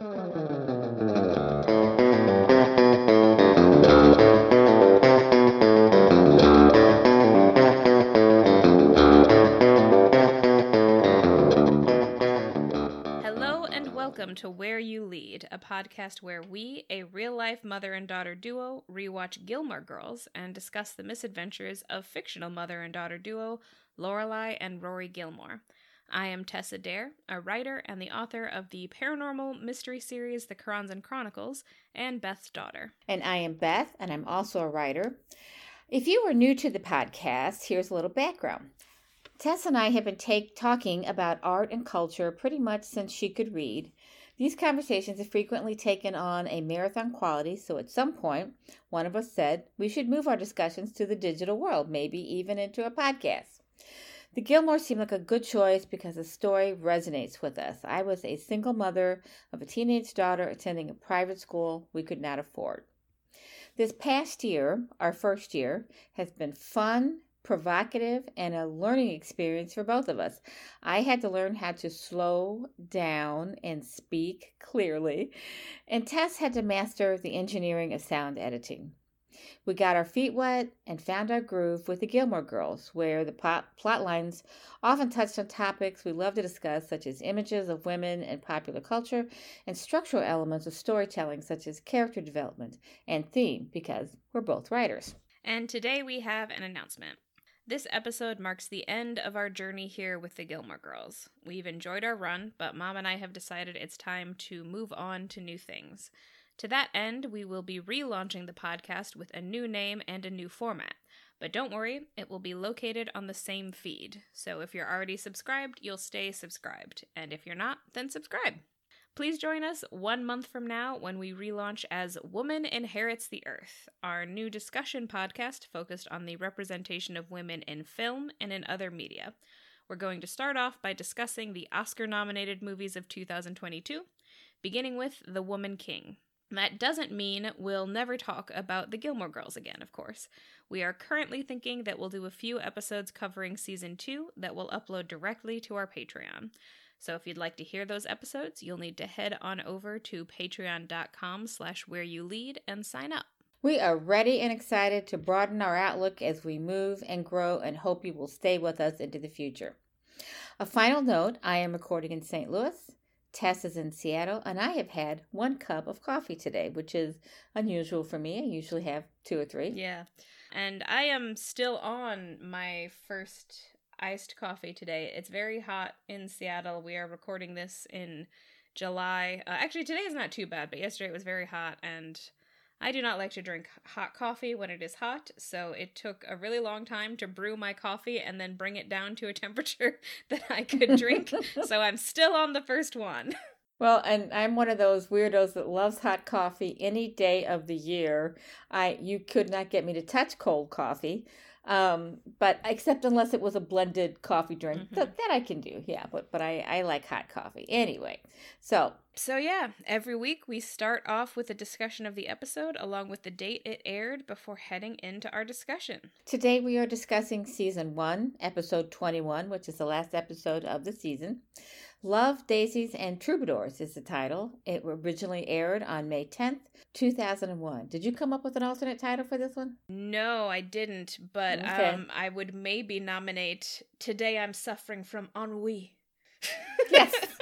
Hello and welcome to Where You Lead, a podcast where we, a real life mother and daughter duo, rewatch Gilmore Girls and discuss the misadventures of fictional mother and daughter duo Lorelai and Rory Gilmore. I am Tessa Dare, a writer and the author of the paranormal mystery series The Karanzan Chronicles, and Beth's daughter. And I am Beth, and I'm also a writer. If you are new to the podcast, here's a little background. Tess and I have been take, talking about art and culture pretty much since she could read. These conversations have frequently taken on a marathon quality, so at some point, one of us said we should move our discussions to the digital world, maybe even into a podcast. The Gilmore seemed like a good choice because the story resonates with us. I was a single mother of a teenage daughter attending a private school we could not afford. This past year, our first year, has been fun, provocative, and a learning experience for both of us. I had to learn how to slow down and speak clearly, and Tess had to master the engineering of sound editing. We got our feet wet and found our groove with the Gilmore Girls, where the plot, plot lines often touched on topics we love to discuss, such as images of women and popular culture, and structural elements of storytelling, such as character development and theme, because we're both writers. And today we have an announcement. This episode marks the end of our journey here with the Gilmore Girls. We've enjoyed our run, but Mom and I have decided it's time to move on to new things. To that end, we will be relaunching the podcast with a new name and a new format. But don't worry, it will be located on the same feed. So if you're already subscribed, you'll stay subscribed. And if you're not, then subscribe. Please join us one month from now when we relaunch as Woman Inherits the Earth, our new discussion podcast focused on the representation of women in film and in other media. We're going to start off by discussing the Oscar nominated movies of 2022, beginning with The Woman King. That doesn't mean we'll never talk about the Gilmore Girls again, of course. We are currently thinking that we'll do a few episodes covering season 2 that we'll upload directly to our Patreon. So if you'd like to hear those episodes, you'll need to head on over to patreon.com slash where you lead and sign up. We are ready and excited to broaden our outlook as we move and grow and hope you will stay with us into the future. A final note I am recording in St. Louis. Tess is in Seattle, and I have had one cup of coffee today, which is unusual for me. I usually have two or three. Yeah. And I am still on my first iced coffee today. It's very hot in Seattle. We are recording this in July. Uh, actually, today is not too bad, but yesterday it was very hot, and I do not like to drink hot coffee when it is hot, so it took a really long time to brew my coffee and then bring it down to a temperature that I could drink. so I'm still on the first one. Well, and I'm one of those weirdos that loves hot coffee any day of the year. I you could not get me to touch cold coffee. Um, but except unless it was a blended coffee drink, Mhm. that, that I can do. Yeah, but but I I like hot coffee anyway. So So, yeah, every week we start off with a discussion of the episode along with the date it aired before heading into our discussion. Today we are discussing season one, episode 21, which is the last episode of the season. Love, Daisies, and Troubadours is the title. It originally aired on May 10th, 2001. Did you come up with an alternate title for this one? No, I didn't, but Okay. um, I would maybe nominate Today I'm Suffering from Ennui. Yes.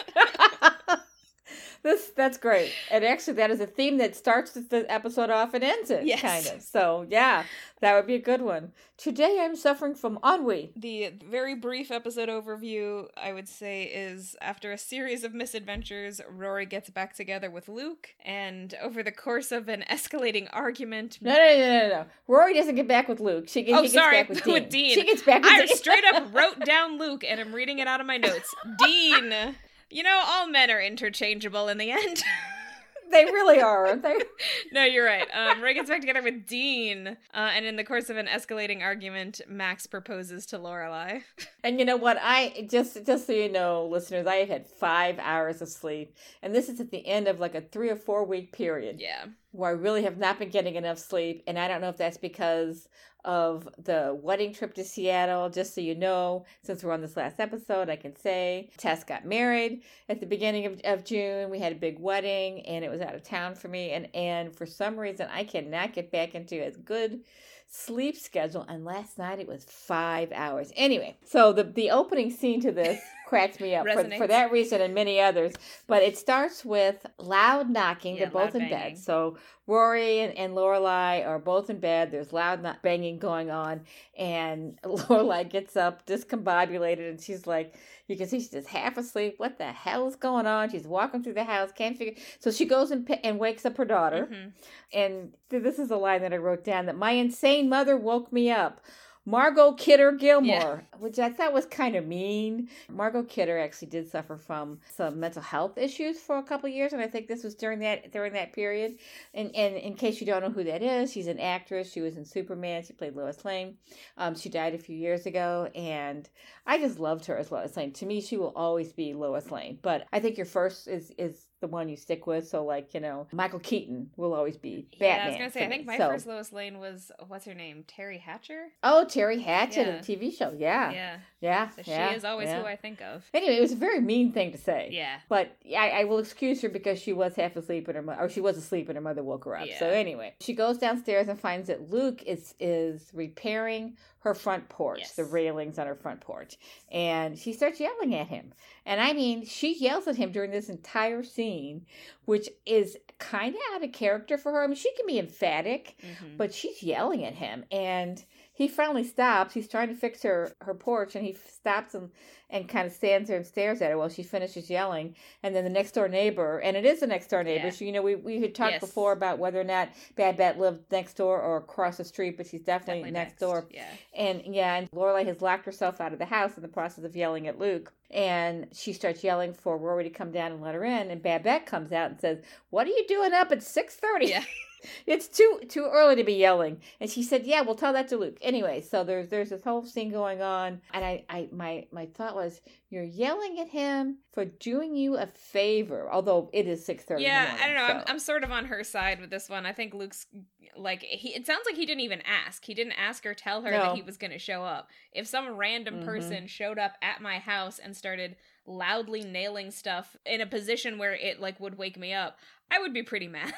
this that's great. And actually that is a theme that starts the episode off and ends it Yes. kind of. So, yeah, that would be a good one. Today I'm suffering from ennui. The very brief episode overview, I would say, is after a series of misadventures, Rory gets back together with Luke, and over the course of an escalating argument, No, no, no, no, no. Rory doesn't get back with Luke. She, Oh, he gets back with Dean. Oh, sorry. With Dean. She gets back with I Dean. straight up wrote down Luke, and I'm reading it out of my notes. Dean. You know, all men are interchangeable in the end. they really are, aren't they? no, you're right. Um, Roy gets back together with Dean, uh, and in the course of an escalating argument, Max proposes to Lorelai. And you know what? I just just so you know, listeners, I had five hours of sleep, and this is at the end of like a three or four week period. Yeah. Where I really have not been getting enough sleep. And I don't know if that's because of the wedding trip to Seattle. Just so you know, since we're on this last episode, I can say Tess got married at the beginning of, of June. We had a big wedding and it was out of town for me. And, and for some reason, I cannot get back into a good sleep schedule. And last night it was five hours. Anyway, so the, the opening scene to this cracks me up for, for that reason and many others. But it starts with loud knocking. Yeah, They're both in banging. bed. So Rory and, and Lorelai are both in bed. There's loud banging going on, and Lorelai gets up discombobulated, and she's like, you can see she's just half asleep. What the hell is going on? She's walking through the house, can't figure. So she goes and and wakes up her daughter, mm-hmm. and this is a line that I wrote down that my insane mother woke me up. Margot Kidder Gilmore, yeah. which I thought was kind of mean. Margot Kidder actually did suffer from some mental health issues for a couple years, and I think this was during that during that period. And, and in case you don't know who that is, she's an actress. She was in Superman. She played Lois Lane. Um, she died a few years ago, and I just loved her as Lois Lane. To me, she will always be Lois Lane. But I think your first is is the one you stick with. So like you know, Michael Keaton will always be Batman. Yeah, I was gonna say. I think my so. first Lois Lane was what's her name, Teri Hatcher. Oh, Teri Hatcher, yeah. the TV show. Yeah, yeah, yeah. So yeah, she is always yeah. who I think of. Anyway, it was a very mean thing to say. Yeah, but I, I will excuse her because she was half asleep and her mother, or she was asleep and her mother woke her up. So anyway, she goes downstairs and finds that Luke is is repairing her front porch, yes. the railings on her front porch. And she starts yelling at him. And I mean, she yells at him during this entire scene, which is kind of out of character for her. I mean, she can be emphatic, mm-hmm. but she's yelling at him. And he finally stops. He's trying to fix her her porch, and he stops and and kind of stands there and stares at her while she finishes yelling. And then the next door neighbor, and it is the next door neighbor. Yeah. So you know, we we had talked yes. before about whether or not Babette lived next door or across the street, but she's definitely, definitely next, next, door. Yeah. And yeah, and Lorelai has locked herself out of the house in the process of yelling at Luke. And she starts yelling for Rory to come down and let her in. And Babette comes out and says, "What are you doing up at six thirty? Yeah. it's too too early to be yelling. And she said, Yeah, we'll tell that to Luke. Anyway, so there's there's this whole scene going on. And I, I my my thought was, you're yelling at him for doing you a favor, although it is six thirty. Yeah, I don't know. So. I'm, I'm sort of on her side with this one. I think Luke's like he. It sounds like he didn't even ask. He didn't ask or tell her no. that he was going to show up. If some random mm-hmm. person showed up at my house and started loudly nailing stuff in a position where it like would wake me up, I would be pretty mad.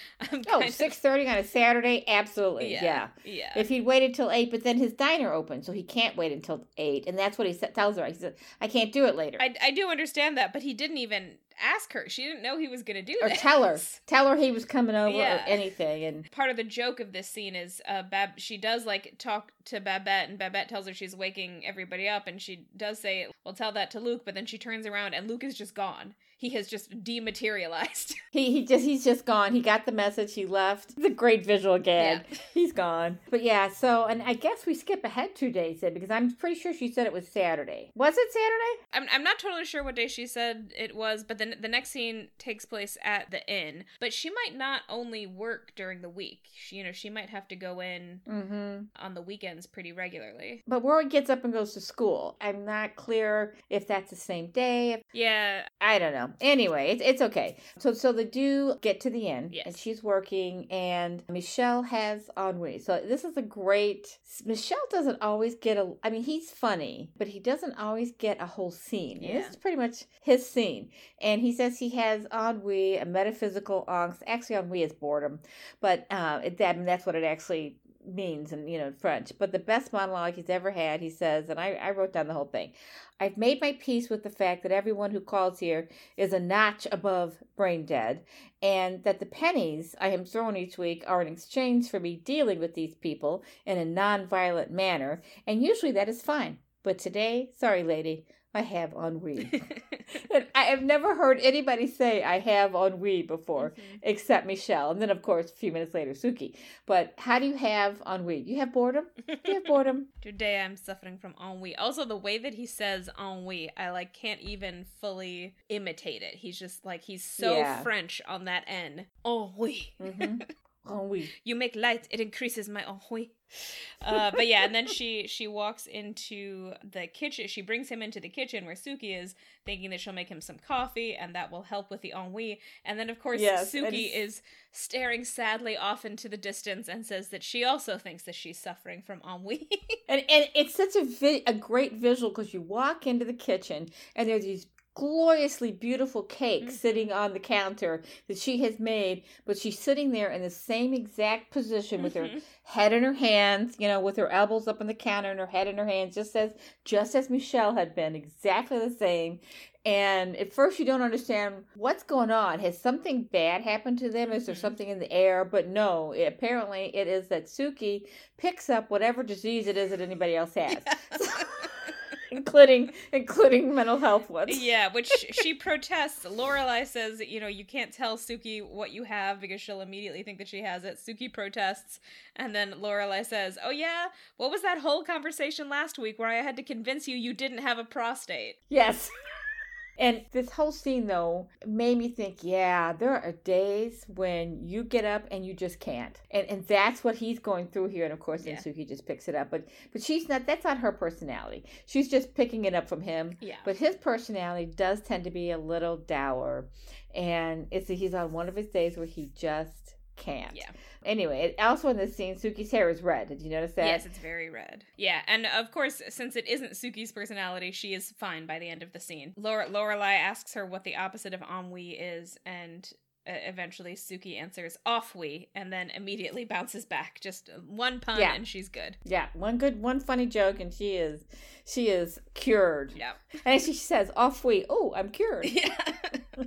oh, six thirty on a Saturday? Absolutely. Yeah, yeah. Yeah. If he'd waited till 8, but then his diner opened, so he can't wait until 8. And that's what he tells her. He said, I can't do it later. I, I do understand that, but he didn't even ask her. She didn't know he was going to do or this. tell her. Tell her he was coming over yeah. or anything. And part of the joke of this scene is uh, Bab. She does like talk to Babette, and Babette tells her she's waking everybody up, and she does say, "Well, tell that to Luke." But then she turns around, and Luke is just gone he has just dematerialized. he he just he's just gone. He got the message. He left. It's a great visual gag. Yeah. He's gone. But yeah, so and I guess we skip ahead two days then because I'm pretty sure she said it was Saturday. Was it Saturday? I'm I'm not totally sure what day she said it was, but then the next scene takes place at the inn. But she might not only work during the week. She, you know, she might have to go in mm-hmm. on the weekends pretty regularly. But Rory gets up and goes to school. I'm not clear if that's the same day. Yeah, I don't know. Anyway, it's it's okay. So so they do get to the end, yes. and she's working, and Michelle has ennui. So this is a great. Michelle doesn't always get a. I mean, he's funny, but he doesn't always get a whole scene. Yeah. This is pretty much his scene, and he says he has ennui, a metaphysical angst. Actually, ennui is boredom, but uh, it, that I mean, that's what it actually means in you know French. But the best monologue he's ever had, he says, and I, I wrote down the whole thing. I've made my peace with the fact that everyone who calls here is a notch above brain dead, and that the pennies I am thrown each week are in exchange for me dealing with these people in a non-violent manner, and usually that is fine. But today, sorry, lady, I have ennui. I have never heard anybody say I have ennui before, mm-hmm. except Michelle. And then, of course, a few minutes later, Suki. But how do you have ennui? You have boredom? you have boredom? Today I'm suffering from ennui. Also, the way that he says ennui, I like can't even fully imitate it. He's just like, he's so yeah. French on that N. Ennui. mm-hmm. ennui. You make light, it increases my ennui. Uh, but yeah, and then she she walks into the kitchen. She brings him into the kitchen where Suki is, thinking that she'll make him some coffee, and that will help with the ennui. And then, of course, Yes, Suki is staring sadly off into the distance and says that she also thinks that she's suffering from ennui. And and it's such a vi- a great visual because you walk into the kitchen and there's these gloriously beautiful cakes Mhm. sitting on the counter that she has made, but she's sitting there in the same exact position with her Mhm. head in her hands, you know, with her elbows up on the counter and her head in her hands, just as just as Michelle had been, exactly the same. And at first, you don't understand what's going on. Has something bad happened to them? Is there Mhm. something in the air? But no, it, apparently, it is that Suki picks up whatever disease it is that anybody else has, including including mental health ones. Yeah, which she protests. Lorelai says, you know, you can't tell Suki what you have because she'll immediately think that she has it. Suki protests, and then Lorelai says, "Oh yeah, what was that whole conversation last week where I had to convince you you didn't have a prostate?" Yes. And this whole scene, though, made me think, yeah, there are days when you get up and you just can't. And and that's what he's going through here. And of course, Yeah. Suki just picks it up. But but she's not, that's not her personality. She's just picking it up from him. Yeah. But his personality does tend to be a little dour. And it's he's on one of his days where he just can't. Yeah. Anyway, also in this scene, Suki's hair is red. Did you notice that? Yes, it's very red. Yeah, and of course, since it isn't Suki's personality, she is fine by the end of the scene. Laura Lorelai asks her what the opposite of ennui is, and uh, eventually Suki answers off we and then immediately bounces back. Just one pun, Yeah. and she's good. Yeah, one good, one funny joke, and she is, she is cured. Yeah. And she says, "Off we, oh, I'm cured." Yeah.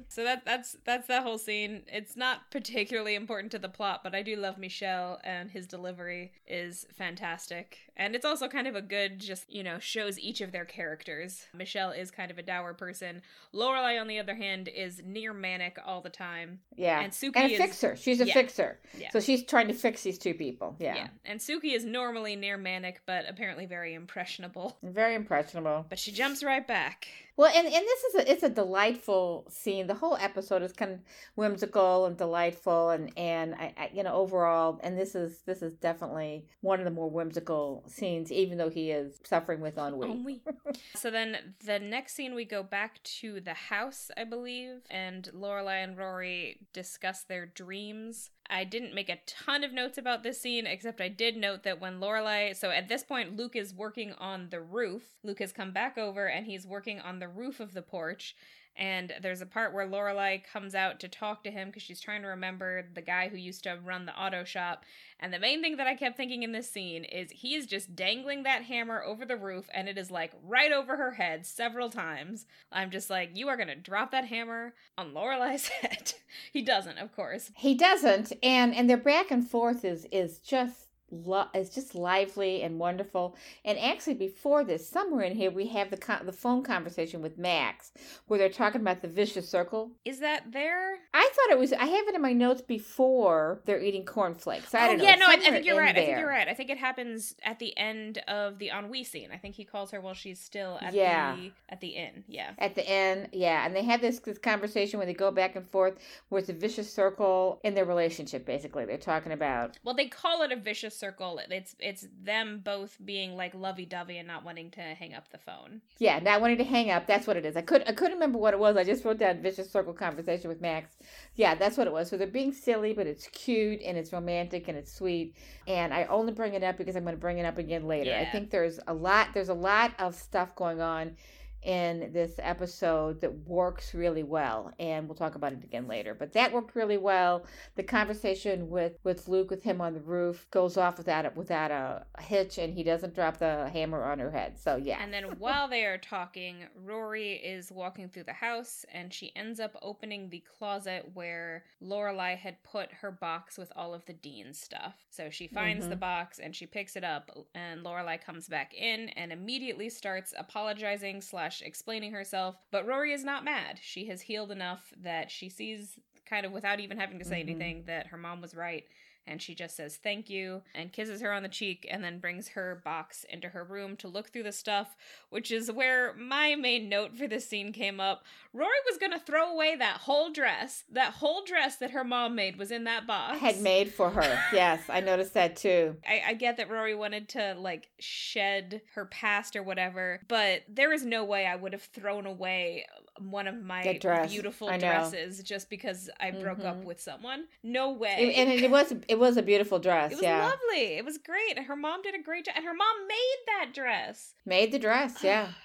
so that that's that's that whole scene. It's not particularly important to the plot, but I do love Michelle and his delivery is fantastic. And it's also kind of a good just, you know, shows each of their characters. Michelle is kind of a dour person. Lorelai on the other hand is near manic all the time. Yeah, And Suki and a is fixer. She's a yeah. fixer. Yeah. So she's trying to fix these two people. Yeah, yeah. And Suki is normally near manic but apparently very impressionable. very impressionable. But she jumps right back. Well, and, and this is a it's a delightful scene. The whole episode is kind of whimsical and delightful, and and I, I you know overall, and this is this is definitely one of the more whimsical scenes, even though he is suffering with ennui. Ennui. so then the next scene we go back to the house, I believe, and Lorelai and Rory discuss their dreams. I didn't make a ton of notes about this scene, except I did note that when Lorelai, so at this point, Luke is working on the roof. Luke has come back over and he's working on the roof of the porch. And there's a part where Lorelai comes out to talk to him because she's trying to remember the guy who used to run the auto shop. And the main thing that I kept thinking in this scene is he is just dangling that hammer over the roof and it is like right over her head several times. I'm just like, you are gonna drop that hammer on Lorelai's head. he doesn't, of course. He doesn't, and and their back and forth is is just lo- is just lively and wonderful. And actually, before this, somewhere in here, we have the con- the phone conversation with Max, where they're talking about the vicious circle. Is that there? I thought it was. I have it in my notes before they're eating cornflakes. I oh don't know. yeah, no, I, think you're right. I think you're right. I think it happens at the end of the ennui scene. I think he calls her while she's still at Yeah. the at the inn. Yeah. At the end, yeah, and they have this this conversation where they go back and forth, where it's a vicious circle in their relationship. Basically, they're talking about Well, they call it a vicious circle. It's it's them both being like lovey dovey and not wanting to hang up the phone. Yeah, not wanting to hang up. That's what it is. I could I couldn't remember what it was. I just wrote down vicious circle conversation with Max. Yeah, that's what it was. So they're being silly, but it's cute and it's romantic and it's sweet. And I only bring it up because I'm going to bring it up again later. I think there's a lot. There's a lot of stuff going on in this episode that works really well and we'll talk about it again later but that worked really well the conversation with with luke with him on the roof goes off without a without a hitch and he doesn't drop the hammer on her head so yeah And then while they are talking, Rory is walking through the house and she ends up opening the closet where Lorelai had put her box with all of the Dean's stuff. So she finds Mhm. the box and she picks it up and Lorelai comes back in and immediately starts apologizing slash explaining herself. But Rory is not mad. She has healed enough that she sees kind of without even having to say Mhm. anything that her mom was right and she just says thank you and kisses her on the cheek and then brings her box into her room to look through the stuff, which is where my main note for this scene came up. Rory was going to throw away that whole dress. That whole dress that her mom made was in that box. Had made for her. yes, I noticed that too. I, I get that Rory wanted to like shed her past or whatever, but there is no way I would have thrown away one of my dress. beautiful dresses just because I broke up Mhm. with someone. No way. And it was it was a beautiful dress. It was yeah, lovely. It was great. Her mom did a great job, and her mom made that dress. made the dress. Yeah.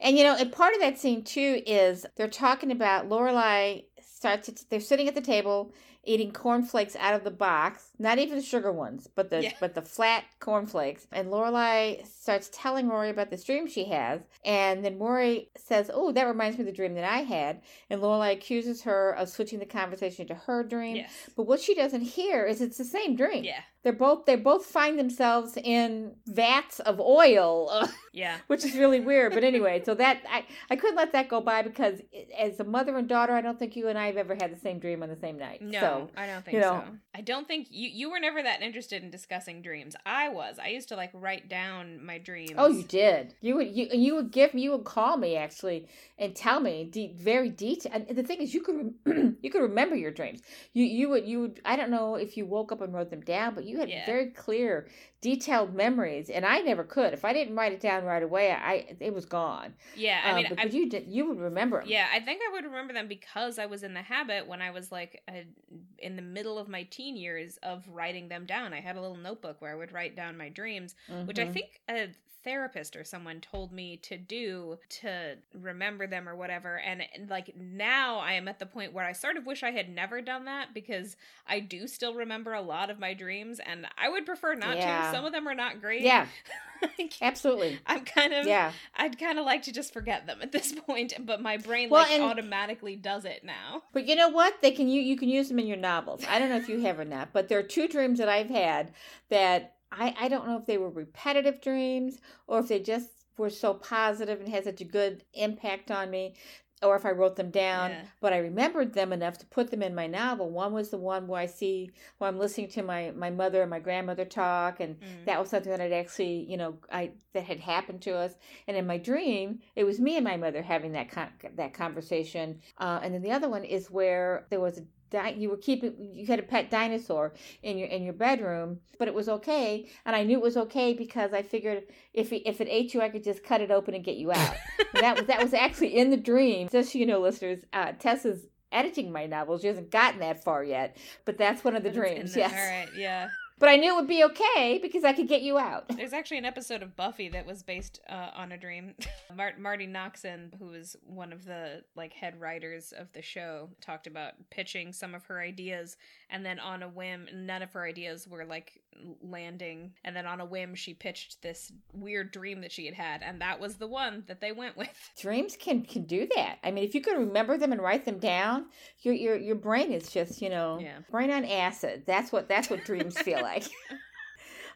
And you know, and part of that scene too is they're talking about Lorelai starts. To, they're sitting at the table eating cornflakes out of the box, not even the sugar ones, but the Yeah. but the flat cornflakes. And Lorelai starts telling Rory about this dream she has, and then Rory says, "Oh, that reminds me of the dream that I had." And Lorelai accuses her of switching the conversation to her dream. yes. But what she doesn't hear is it's the same dream. Yeah. They're both they both find themselves in vats of oil. Yeah. which is really weird. But anyway, so that I I couldn't let that go by because eh, as a mother and daughter, I don't think you and I have ever had the same dream on the same night. No, So I don't think you know. so. I don't think you you were never that interested in discussing dreams. I was. I used to like write down my dreams. oh, you did. You would you you would give me you would call me actually and tell me de- very detail. And the thing is, you could rem- you could remember your dreams. You you would you would I don't know if you woke up and wrote them down, but you had Yeah. very clear, detailed memories, and I never could. If I didn't write it down right away, I it was gone. Yeah, I Um, mean, but, I, you did you would remember 'em. yeah, I think I would remember them because I was in the habit when I was like a, in the middle of my teen years of writing them down. I had a little notebook where I would write down my dreams, which I Mhm. think a therapist or someone told me to do to remember them or whatever and and, like now I am at the point where I sort of wish I had never done that because I do still remember a lot of my dreams and I would prefer not Yeah. to some of them are not great Yeah, Like, absolutely. I'm kind of Yeah. I'd kind of like to just forget them at this point but my brain Well, like and- automatically does it now But you know what? They can you you can use them in your novels. I don't know if you have or not, but there are two dreams that I've had that I I don't know if they were repetitive dreams or if they just were so positive and had such a good impact on me or if I wrote them down, Yeah. but I remembered them enough to put them in my novel. One was the one where I see where I'm listening to my my mother and my grandmother talk and Mm. that was something that had actually, you know, I that had happened to us. And in my dream, it was me and my mother having that con- that conversation. Uh, and then the other one is where there was a di- you were keeping you had a pet dinosaur in your in your bedroom, but it was okay, and I knew it was okay because I figured if it, if it ate you, I could just cut it open and get you out. That was that was actually in the dream. Just so you know, listeners, uh, Tessa's editing my novels. She hasn't gotten that far yet, but that's one of the But dreams. Yes, all right yeah but I knew it would be okay because I could get you out. There's actually an episode of Buffy that was based uh, on a dream. Mar- Marti Noxon, who was one of the like head writers of the show, talked about pitching some of her ideas, and then on a whim, none of her ideas were like landing, and then on a whim, she pitched this weird dream that she had had, and that was the one that they went with. dreams can can do that. I mean, if you can remember them and write them down, your your your brain is just you know Yeah. brain on acid. That's what that's what dreams feel like.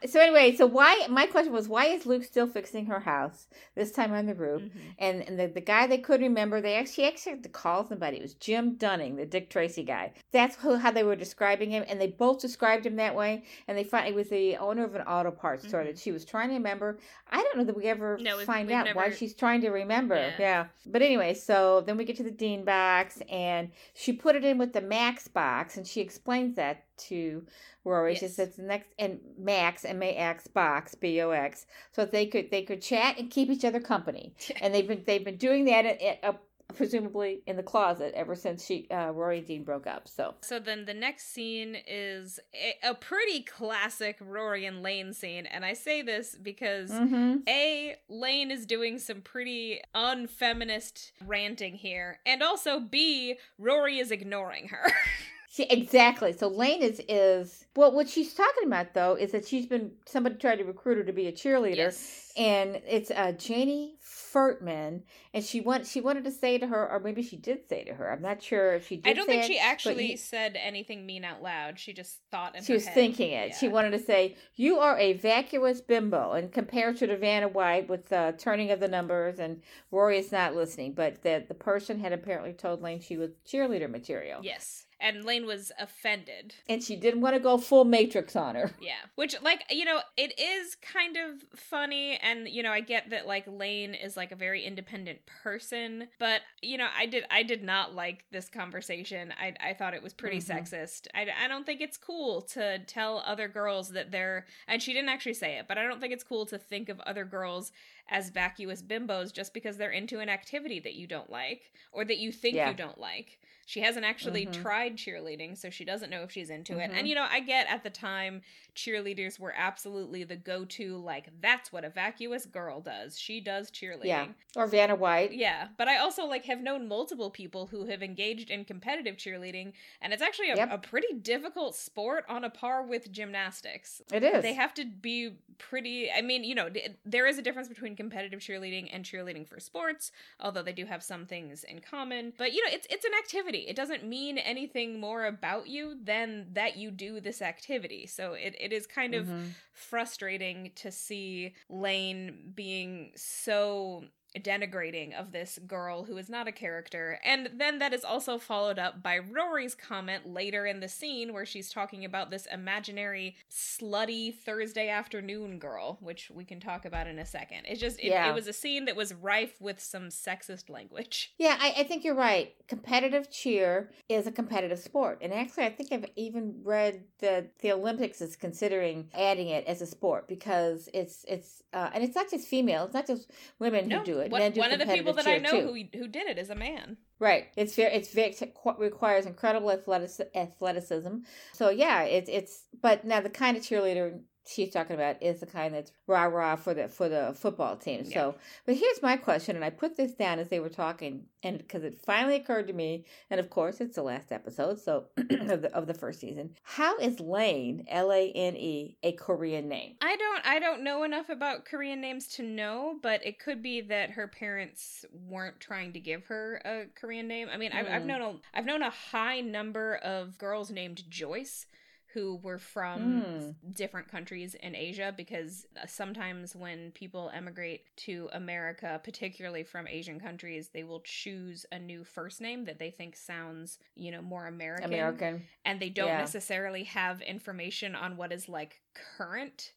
So anyway, so why my question was why is Luke still fixing her house this time on the roof? Mhm. And, and the, the guy they could remember, they actually actually had to call somebody. It was Jim Dunning, the Dick Tracy guy. That's who, how they were describing him, and they both described him that way. And they find it was the owner of an auto parts store Mhm. that she was trying to remember. I don't know that we ever No, find out why she's trying to remember. Yeah. Yeah. But anyway, so then we get to the Dean box, and she put it in with the Max box, and she explains that to Rory. She Yes. says the next and Max and M A X box B O X, so they could they could chat and keep each other company. and they've been they've been doing that at, at, uh, presumably in the closet ever since she uh, Rory and Dean broke up. So So then the next scene is a, a pretty classic Rory and Lane scene, and I say this because mm-hmm. A, Lane is doing some pretty unfeminist ranting here. And also B, Rory is ignoring her. She, exactly. So Lane is is well. What she's talking about though is that she's been somebody tried to recruit her to be a cheerleader, yes. and it's uh, Janie Furtman, and she want she wanted to say to her, or maybe she did say to her. I'm not sure if she did. I don't think it, she actually he- said anything mean out loud. She just thought in she was head. thinking it. She wanted to say, "You are a vacuous bimbo," and compared to Vanna White with the turning of the numbers, and Rory is not listening. But the the person had apparently told Lane she was cheerleader material. Yes. And Lane was offended. And she didn't want to go full Matrix on her. Yeah. Which, like, you know, it is kind of funny. And, you know, I get that, like, Lane is, like, a very independent person. But, you know, I did, I did not like this conversation. I, I thought it was pretty mm-hmm. sexist. I, I don't think it's cool to tell other girls that they're, and she didn't actually say it, but I don't think it's cool to think of other girls as vacuous bimbos just because they're into an activity that you don't like or that you think yeah. you don't like. She hasn't actually mm-hmm. tried cheerleading, so she doesn't know if she's into mm-hmm. it. And mm-hmm. you know, I get at the time cheerleaders were absolutely the go-to like that's what a vacuous girl does. She does cheerleading. Yeah. Or Vanna White. Yeah, but I also like have known multiple people who have engaged in competitive cheerleading and it's actually a, yep. a pretty difficult sport on a par with gymnastics. It is. They have to be pretty I mean, you know, there is a difference between competitive cheerleading and cheerleading for sports, although they do have some things in common. But you know, it's it's an activity. It doesn't mean anything more about you than that you do this activity. So it it is kind of mm-hmm. frustrating to see Lane being so denigrating of this girl who is not a character. And then that is also followed up by Rory's comment later in the scene where she's talking about this imaginary slutty Thursday afternoon girl, which we can talk about in a second. It's just, it, yeah. it was a scene that was rife with some sexist language. Yeah, I, I think you're right. Competitive cheer is a competitive sport. And actually, I think I've even read that the Olympics is considering adding it as a sport because it's, it's, uh, and it's not just female, it's not just women no. who do it it. one of the people that I know who who did it is a man. Right. It's very it's very it requires incredible athleticism. So yeah, it's it's but now the kind of cheerleader she's talking about is the kind that's rah rah for the for the football team. Yeah. So, but here's my question, and I put this down as they were talking, and because it finally occurred to me, and of course it's the last episode, so of the of the first season. How is Lane L A N E a Korean name? I don't I don't know enough about Korean names to know, but it could be that her parents weren't trying to give her a Korean name. I mean, mm. I've, I've hmm. known a I've known a high number of girls named Joyce who were from mm. different countries in Asia because uh, sometimes when people emigrate to America, particularly from Asian countries, they will choose a new first name that they think sounds, you know, more American. American. And they don't yeah. necessarily have information on what is like current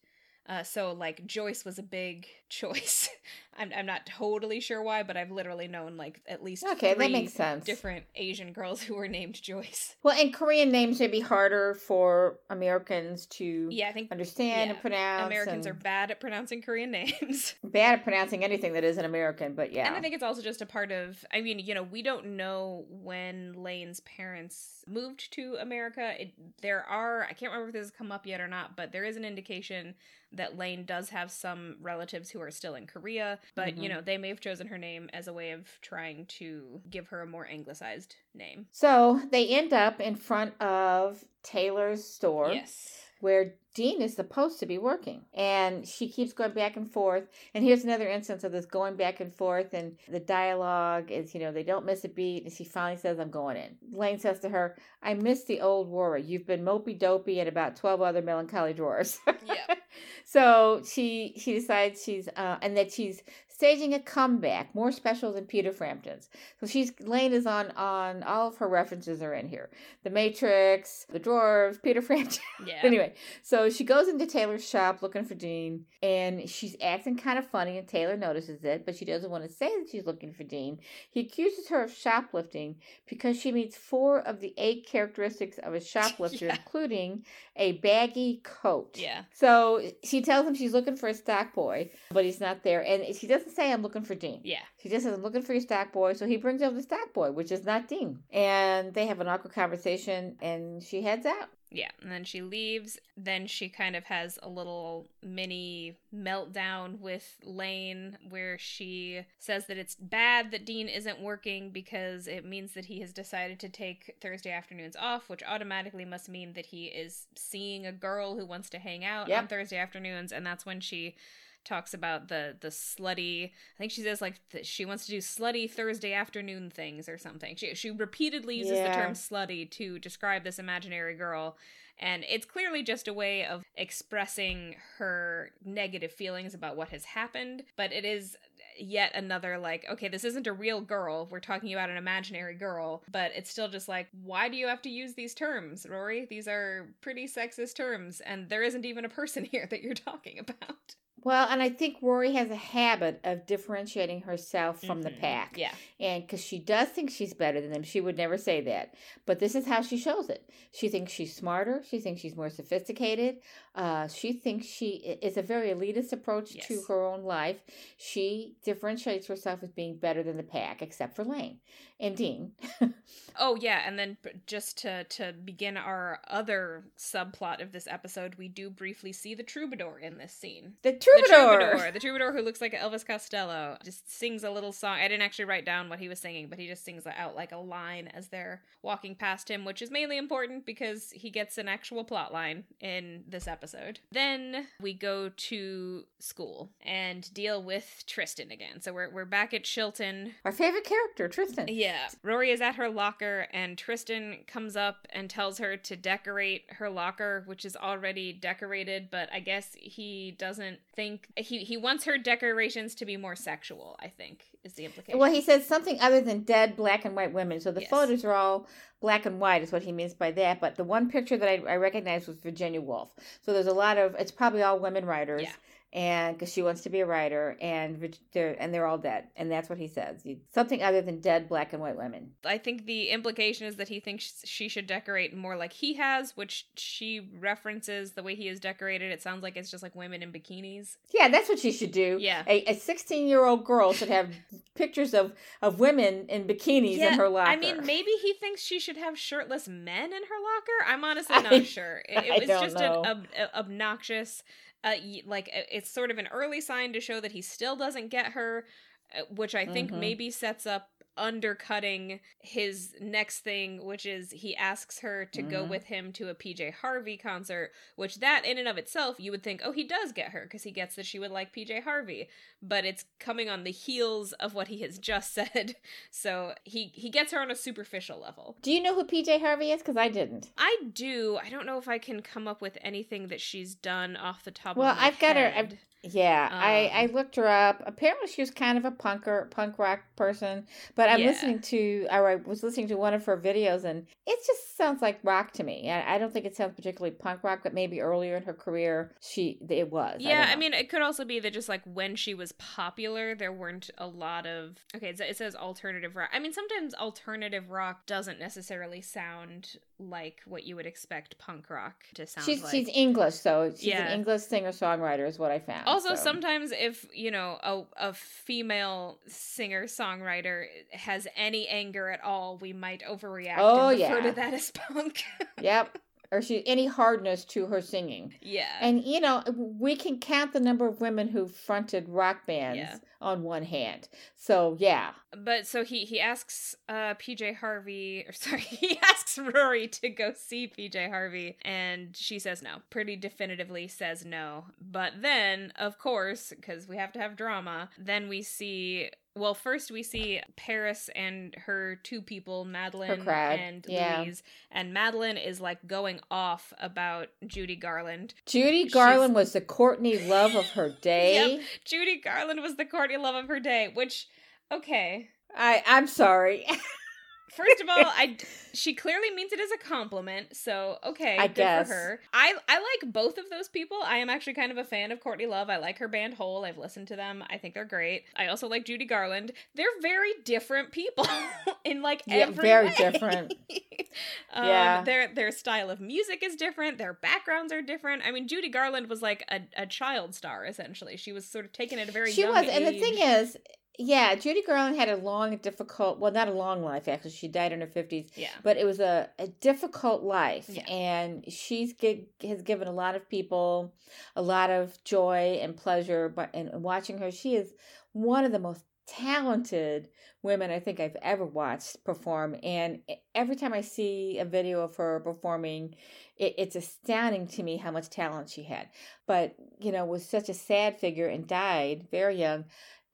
uh, so like Joyce was a big choice. I'm I'm not totally sure why, but I've literally known like at least okay, that makes sense. Different Asian girls who were named Joyce. Well, and Korean names may be harder for Americans to yeah, I think understand yeah, and pronounce. Americans and are bad at pronouncing Korean names. bad at pronouncing anything that isn't American, but yeah. And I think it's also just a part of. I mean, you know, we don't know when Lane's parents moved to America. It, there are I can't remember if this has come up yet or not, but there is an indication that Lane does have some relatives who are still in Korea, but mm-hmm. you know, they may have chosen her name as a way of trying to give her a more anglicized name. So they end up in front of Taylor's store. Yes. Where Dean is supposed to be working. And she keeps going back and forth. And here's another instance of this going back and forth. And the dialogue is, you know, they don't miss a beat. And she finally says, I'm going in. Lane says to her, I miss the old Rory. You've been mopey dopey and about 12 other melancholy drawers. yeah. so she she decides she's, uh, and that she's staging a comeback, more special than Peter Frampton's. So she's Lane is on on all of her references are in here. The Matrix, the dwarves, Peter Frampton. Yeah. anyway, so she goes into Taylor's shop looking for Dean, and she's acting kind of funny, and Taylor notices it, but she doesn't want to say that she's looking for Dean. He accuses her of shoplifting because she meets four of the eight characteristics of a shoplifter, yeah. including a baggy coat. Yeah. So she tells him she's looking for a stock boy, but he's not there, and she doesn't say I'm looking for Dean. Yeah. She just says I'm looking for your stack boy. So he brings over the stack boy, which is not Dean. And they have an awkward conversation and she heads out. Yeah, and then she leaves. Then she kind of has a little mini meltdown with Lane where she says that it's bad that Dean isn't working because it means that he has decided to take Thursday afternoons off, which automatically must mean that he is seeing a girl who wants to hang out yep. on Thursday afternoons. And that's when she talks about the the slutty. I think she says like th- she wants to do slutty Thursday afternoon things or something. She she repeatedly uses Yeah. the term slutty to describe this imaginary girl. And it's clearly just a way of expressing her negative feelings about what has happened, but it is yet another like okay this isn't a real girl we're talking about an imaginary girl but it's still just like why do you have to use these terms rory these are pretty sexist terms and there isn't even a person here that you're talking about Well, and I think Rory has a habit of differentiating herself from the Mhm. pack. yeah And because she does think she's better than them, she would never say that. But this is how she shows it. She thinks she's smarter. She thinks she's more sophisticated. Uh, she thinks she is a very elitist approach to her own life. She differentiates herself as being better than the pack, except for Lane and Dean. oh yeah and then just to to begin our other subplot of this episode we do briefly see the troubadour in this scene the The troubadour. troubadour, the troubadour who looks like Elvis Costello, just sings a little song. I didn't actually write down what he was singing, but he just sings out like a line as they're walking past him, which is mainly important because he gets an actual plot line in this episode. Then we go to school and deal with Tristan again. So we're we're back at Chilton. Our favorite character, Tristan. Yeah. Rory is at her locker, and Tristan comes up and tells her to decorate her locker, which is already decorated, but I guess he doesn't think he, he wants her decorations to be more sexual, I think, is the implication. Well, he says something other than dead black and white women. So the Yes. photos are all black and white, is what he means by that. But the one picture that I, I recognized was Virginia Woolf. So there's a lot of, it's probably all women writers. Yeah. And because she wants to be a writer, and they're and they're all dead, and that's what he says. You- Something other than dead black and white women. I think the implication is that he thinks she should decorate more like he has, which she references the way he is decorated. It sounds like it's just like women in bikinis. Yeah, that's what she should do. Yeah. a 16 year old girl should have pictures of of women in bikinis in her locker. I mean, maybe he thinks she should have shirtless men in her locker. I'm honestly I- not sure. It, it I was just know. an ob- obnoxious, uh, like it's sort of an early sign to show that he still doesn't get her, uh, which I think Mhm. maybe sets up undercutting his next thing which is he asks her to go Mhm. with him to a PJ Harvey concert which that in and of itself you would think oh he does get her because he gets that she would like PJ Harvey but it's coming on the heels of what he has just said so he he gets her on a superficial level do you know who PJ Harvey is? Because I didn't. I do I don't know if I can come up with anything that she's done off the top Well, of my I've got her- head. Yeah, I, I Um, looked her up. Apparently, she was kind of a punker, punk rock person. But I'm Yeah. listening to, or I was listening to one of her videos, and it just sounds like rock to me. I, I don't think it sounds particularly punk rock, but maybe earlier in her career, she it was. Yeah, don't I, mean, it could also be that just like when she was popular, there weren't a lot of. Okay, it says alternative rock. I mean, sometimes alternative rock doesn't necessarily sound like what you would expect punk rock to sound she's like. she's English, so she's Yeah. an English singer songwriter, is what I found. also, so. sometimes if you know a a female singer songwriter has any anger at all, we might overreact Oh, and refer yeah. to that as punk. Yep. Or she any hardness to her singing. yeah. And you know, we can count the number of women who fronted rock bands Yeah. on one hand. So yeah, But so he he asks uh PJ Harvey or sorry, he asks Rory to go see PJ Harvey and she says no. Pretty definitively says no. But then, of course, because we have to have drama, then we see well, first we see Paris and her two people, Madeline and yeah. Louise. And Madeline is like going off about Judy Garland. Judy She's- Garland was the Courtney love of her day. Judy Garland was the Courtney love of her day, which okay. I I'm sorry. First of all, I she clearly means it as a compliment, so okay, I good guess. for her. I I like both of those people. I am actually kind of a fan of Courtney Love. I like her band Hole. I've listened to them. I think they're great. I also like Judy Garland. They're very different people in like Yeah, every very way. different. um, Yeah. their their style of music is different. Their backgrounds are different. I mean, Judy Garland was like a, a child star essentially. She was sort of taken at a very she young was, and the thing is, yeah, Judy Garland had a long, and difficult. Well, not a long life actually. She died in her fifties. yeah. but it was a, a difficult life Yeah. and she's gi- has given a lot of people a lot of joy and pleasure but and watching her she is one of the most talented women I think I've ever watched perform. And every time I see a video of her performing, it, it's astounding to me how much talent she had. But, you know, was such a sad figure and died very young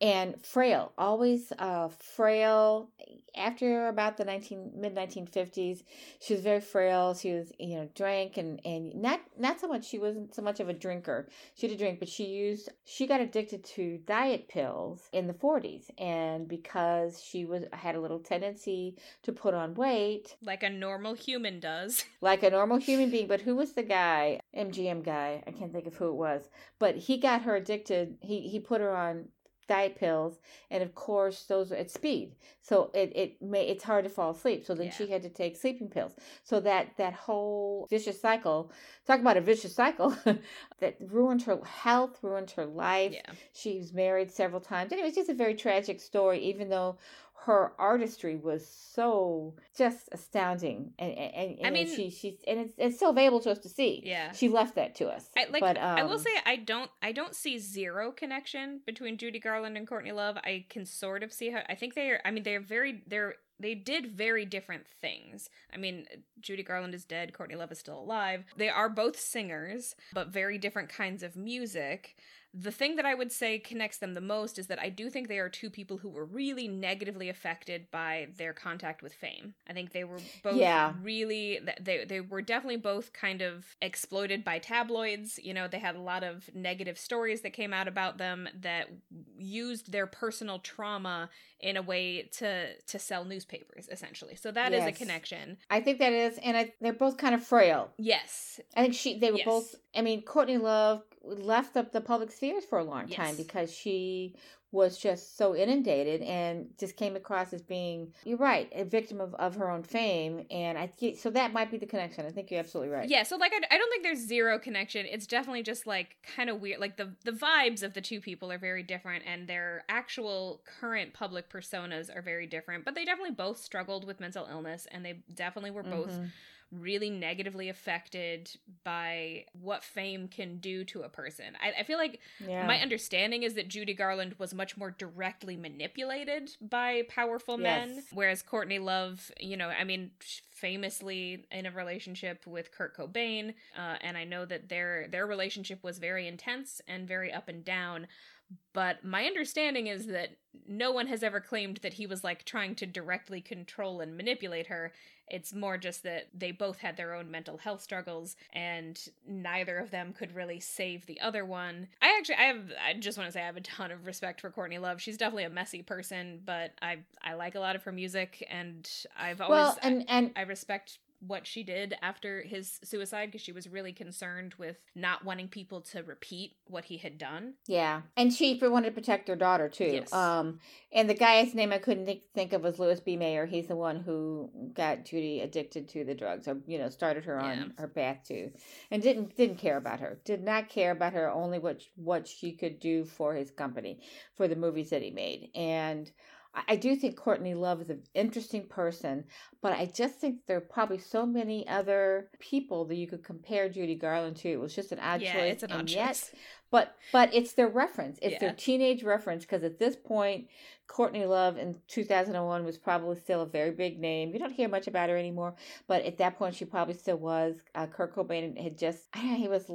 and frail, always uh, frail. After about the nineteen mid nineteen fifties, she was very frail. She was you know drank and and not not so much. She wasn't so much of a drinker. She did drink, but she used she got addicted to diet pills in the forties, and because she was had a little tendency to put on weight, like a normal human does, like a normal human being. But who was the guy? MGM guy. I can't think of who it was, but he got her addicted. He he put her on diet pills and of course those are at speed. So it it may it's hard to fall asleep. So then yeah. she had to take sleeping pills. So that that whole vicious cycle talk about a vicious cycle that ruined her health ruined her life. Yeah. she was married several times. And it was just a very tragic story even though her artistry was so just astounding and and, and I mean she she's and it's, it's still available to us to see yeah she left that to us I, like but um, I will um, say I don't I don't see zero connection between Judy Garland and Courtney Love I can sort of see how I think they are I mean they're very they're they did very different things. I mean, Judy Garland is dead, Courtney Love is still alive. They are both singers, but very different kinds of music. The thing that I would say connects them the most is that I do think they are two people who were really negatively affected by their contact with fame. I think they were both yeah. really they they were definitely both kind of exploited by tabloids. You know, they had a lot of negative stories that came out about them that used their personal trauma in a way to to sell newspapers essentially. So that yes. is a connection. I think that is and I, they're both kind of frail. Yes. I think she they were yes. both I mean Courtney Love left up the public spheres for a long time because she was just so inundated and just came across as being you're right a victim of, of her own fame. And i think so that might be the connection. I think you're absolutely right. Yeah so like I, I don't think there's zero connection. It's definitely just like kind of weird like the the vibes of the two people are very different and their actual current public personas are very different but they definitely both struggled with mental illness and they definitely were both mm-hmm really negatively affected by what fame can do to a person. I, I feel like yeah. my understanding is that Judy Garland was much more directly manipulated by powerful yes. men, whereas Courtney Love, you know, I mean, famously in a relationship with Kurt Cobain, uh, and I know that their their relationship was very intense and very up and down. But my understanding is that no one has ever claimed that he was like trying to directly control and manipulate her. It's more just that they both had their own mental health struggles and neither of them could really save the other one. I actually I have I just want to say I have a ton of respect for Courtney Love. She's definitely a messy person, but I I like a lot of her music and I've always well, and, and I, I respect what she did after his suicide because she was really concerned with not wanting people to repeat what he had done. Yeah, and she wanted to protect her daughter too. Yes. Um, and the guy's name I couldn't think, of was Louis B. Mayer. He's the one who got Judy addicted to the drugs, or you know, started her on yeah. her path to, and didn't didn't care about her. Did not care about her. Only what what she could do for his company, for the movies that he made, and. I do think Courtney Love is an interesting person, but I just think there are probably so many other people that you could compare Judy Garland to. It was just an odd yeah, choice. It's an odd choice. Yet, but but it's their reference. It's yeah. their teenage reference because at this point, Courtney Love in 2001 was probably still a very big name. You don't hear much about her anymore, but at that point, she probably still was. Uh, Kurt Cobain had just I don't know, he was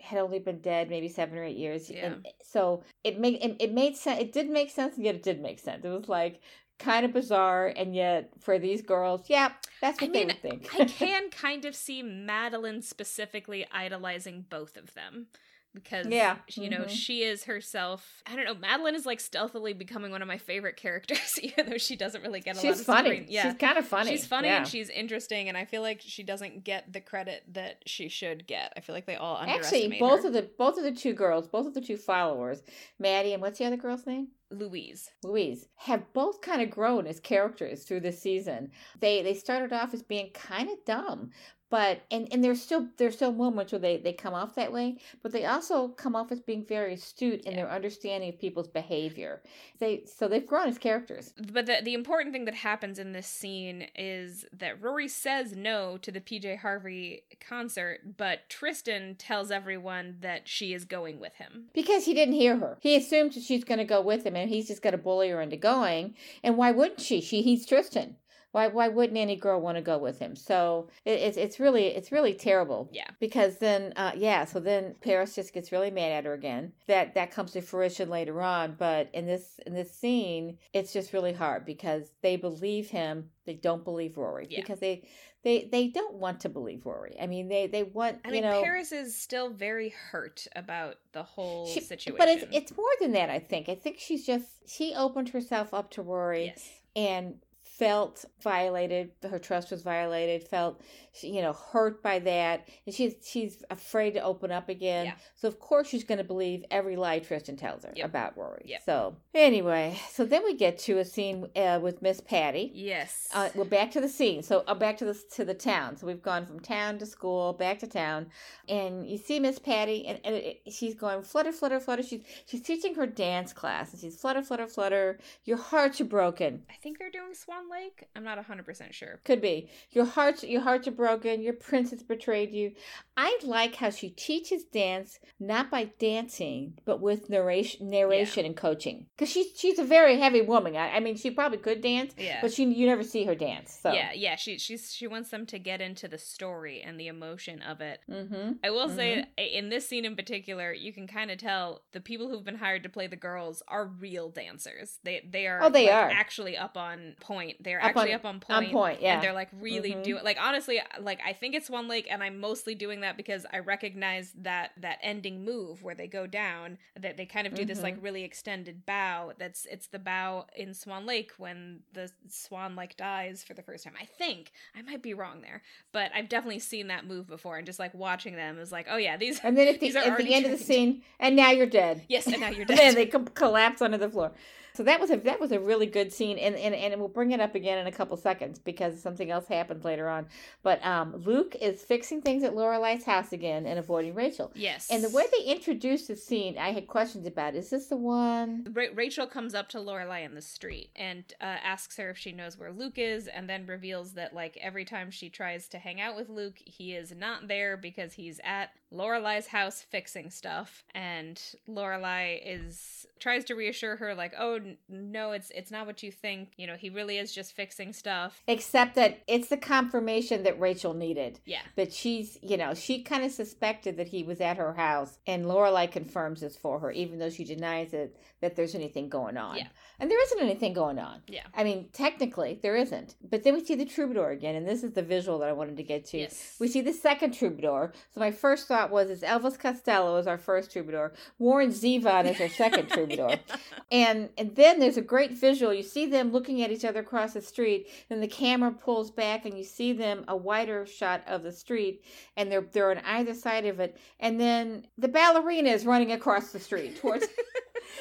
had only been dead maybe seven or eight years. Yeah. And so it made it, it made sense. It did make sense, and yet it did make sense. It was like kind of bizarre, and yet for these girls, yeah, that's what I mean, they would think. I can kind of see Madeline specifically idolizing both of them because yeah you know mm-hmm. she is herself i don't know madeline is like stealthily becoming one of my favorite characters even though she doesn't really get a she's lot of funny screen. yeah she's kind of funny she's funny yeah. and she's interesting and i feel like she doesn't get the credit that she should get i feel like they all actually both her. of the both of the two girls both of the two followers maddie and what's the other girl's name Louise. Louise have both kind of grown as characters through this season. They they started off as being kind of dumb, but and and there's still there's still moments where they they come off that way but they also come off as being very astute in Yeah. their understanding of people's behavior. They so they've grown as characters. But the, the important thing that happens in this scene is that Rory says no to the PJ Harvey concert, but Tristan tells everyone that she is going with him. because he didn't hear her. He assumes that she's going to go with him and he's just going to bully her into going and why wouldn't she? She he's tristan why, why wouldn't any girl want to go with him so it, it's, it's really it's really terrible Yeah. because then uh, yeah so then paris just gets really mad at her again that that comes to fruition later on but in this in this scene it's just really hard because they believe him they don't believe rory Yeah. because they they they don't want to believe rory i mean they they want I you mean, know Paris is still very hurt about the whole she- situation. but it's it's more than that i think i think she's just she opened herself up to rory yes. and felt violated her trust was violated felt you know hurt by that and she's she's afraid to open up again Yeah. so of course she's going to believe every lie tristan tells her Yep. about rory Yep. so anyway so then we get to a scene uh, with miss patty Yes. uh, we're back to the scene. So uh, back to the to the town. So we've gone from town to school, back to town, and you see Miss Patty, and, and it, she's going flutter, flutter, flutter. She's she's teaching her dance class, and she's flutter, flutter, flutter. Your hearts are broken. I think they're doing Swan Lake. I'm not 100% sure. Could be your hearts. Your hearts are broken. Your prince has betrayed you. I like how she teaches dance not by dancing, but with narration, narration and coaching. Because she's she's a very heavy woman. I, I mean, she probably could dance, Yeah. but she you never see her dance. So Yeah, yeah, she she's she wants them to get into the story and the emotion of it. Mm-hmm. I will say in this scene in particular, you can kind of tell the people who've been hired to play the girls are real dancers. They they are Oh, they like, are. actually up on point. They're Up actually on- up on point. On point, yeah. And they're like really Mhm. doing like honestly like I think it's Swan Lake and I'm mostly doing that because I recognize that that ending move where they go down that they kind of do this Mm-hmm. like really extended bow that's it's the bow in Swan Lake when the swan like dies for the first time. I think I might be wrong there, but I've definitely seen that move before and just like watching them is like, oh yeah, these And then at the, are at the end of the scene, and now you're dead. Yes, and now you're And dead. then they com- collapse onto the floor. So that was a that was a really good scene, and, and and we'll bring it up again in a couple seconds because something else happens later on. But um, Luke is fixing things at Lorelai's house again and avoiding Rachel. yes. And the way they introduced the scene, I had questions about. Is this the one? Ra- Rachel comes up to Lorelai in the street and uh, asks her if she knows where Luke is, and then reveals that like every time she tries to hang out with Luke, he is not there because he's at Lorelai's house fixing stuff. And Lorelai is tries to reassure her like, "Oh no, it's it's not what you think. You know, he really is just fixing stuff." Except that it's the confirmation that Rachel needed. Yeah. But she's, you know, she kind of suspected that he was at her house, and Lorelai confirms this for her, even though she denies it that there's anything going on. Yeah. And there isn't anything going on. Yeah. I mean, technically, there isn't. But then we see the troubadour again, and this is the visual that I wanted to get to. Yes. We see the second troubadour. So my first thought was, is Elvis Costello is our first troubadour. Warren Zevon is our second troubadour. And and then there's a great visual. You see them looking at each other across the street, Then the camera pulls back, and you see them a wider shot of the street, and they're they're on either side of it. And then the ballerina is running across the street towards.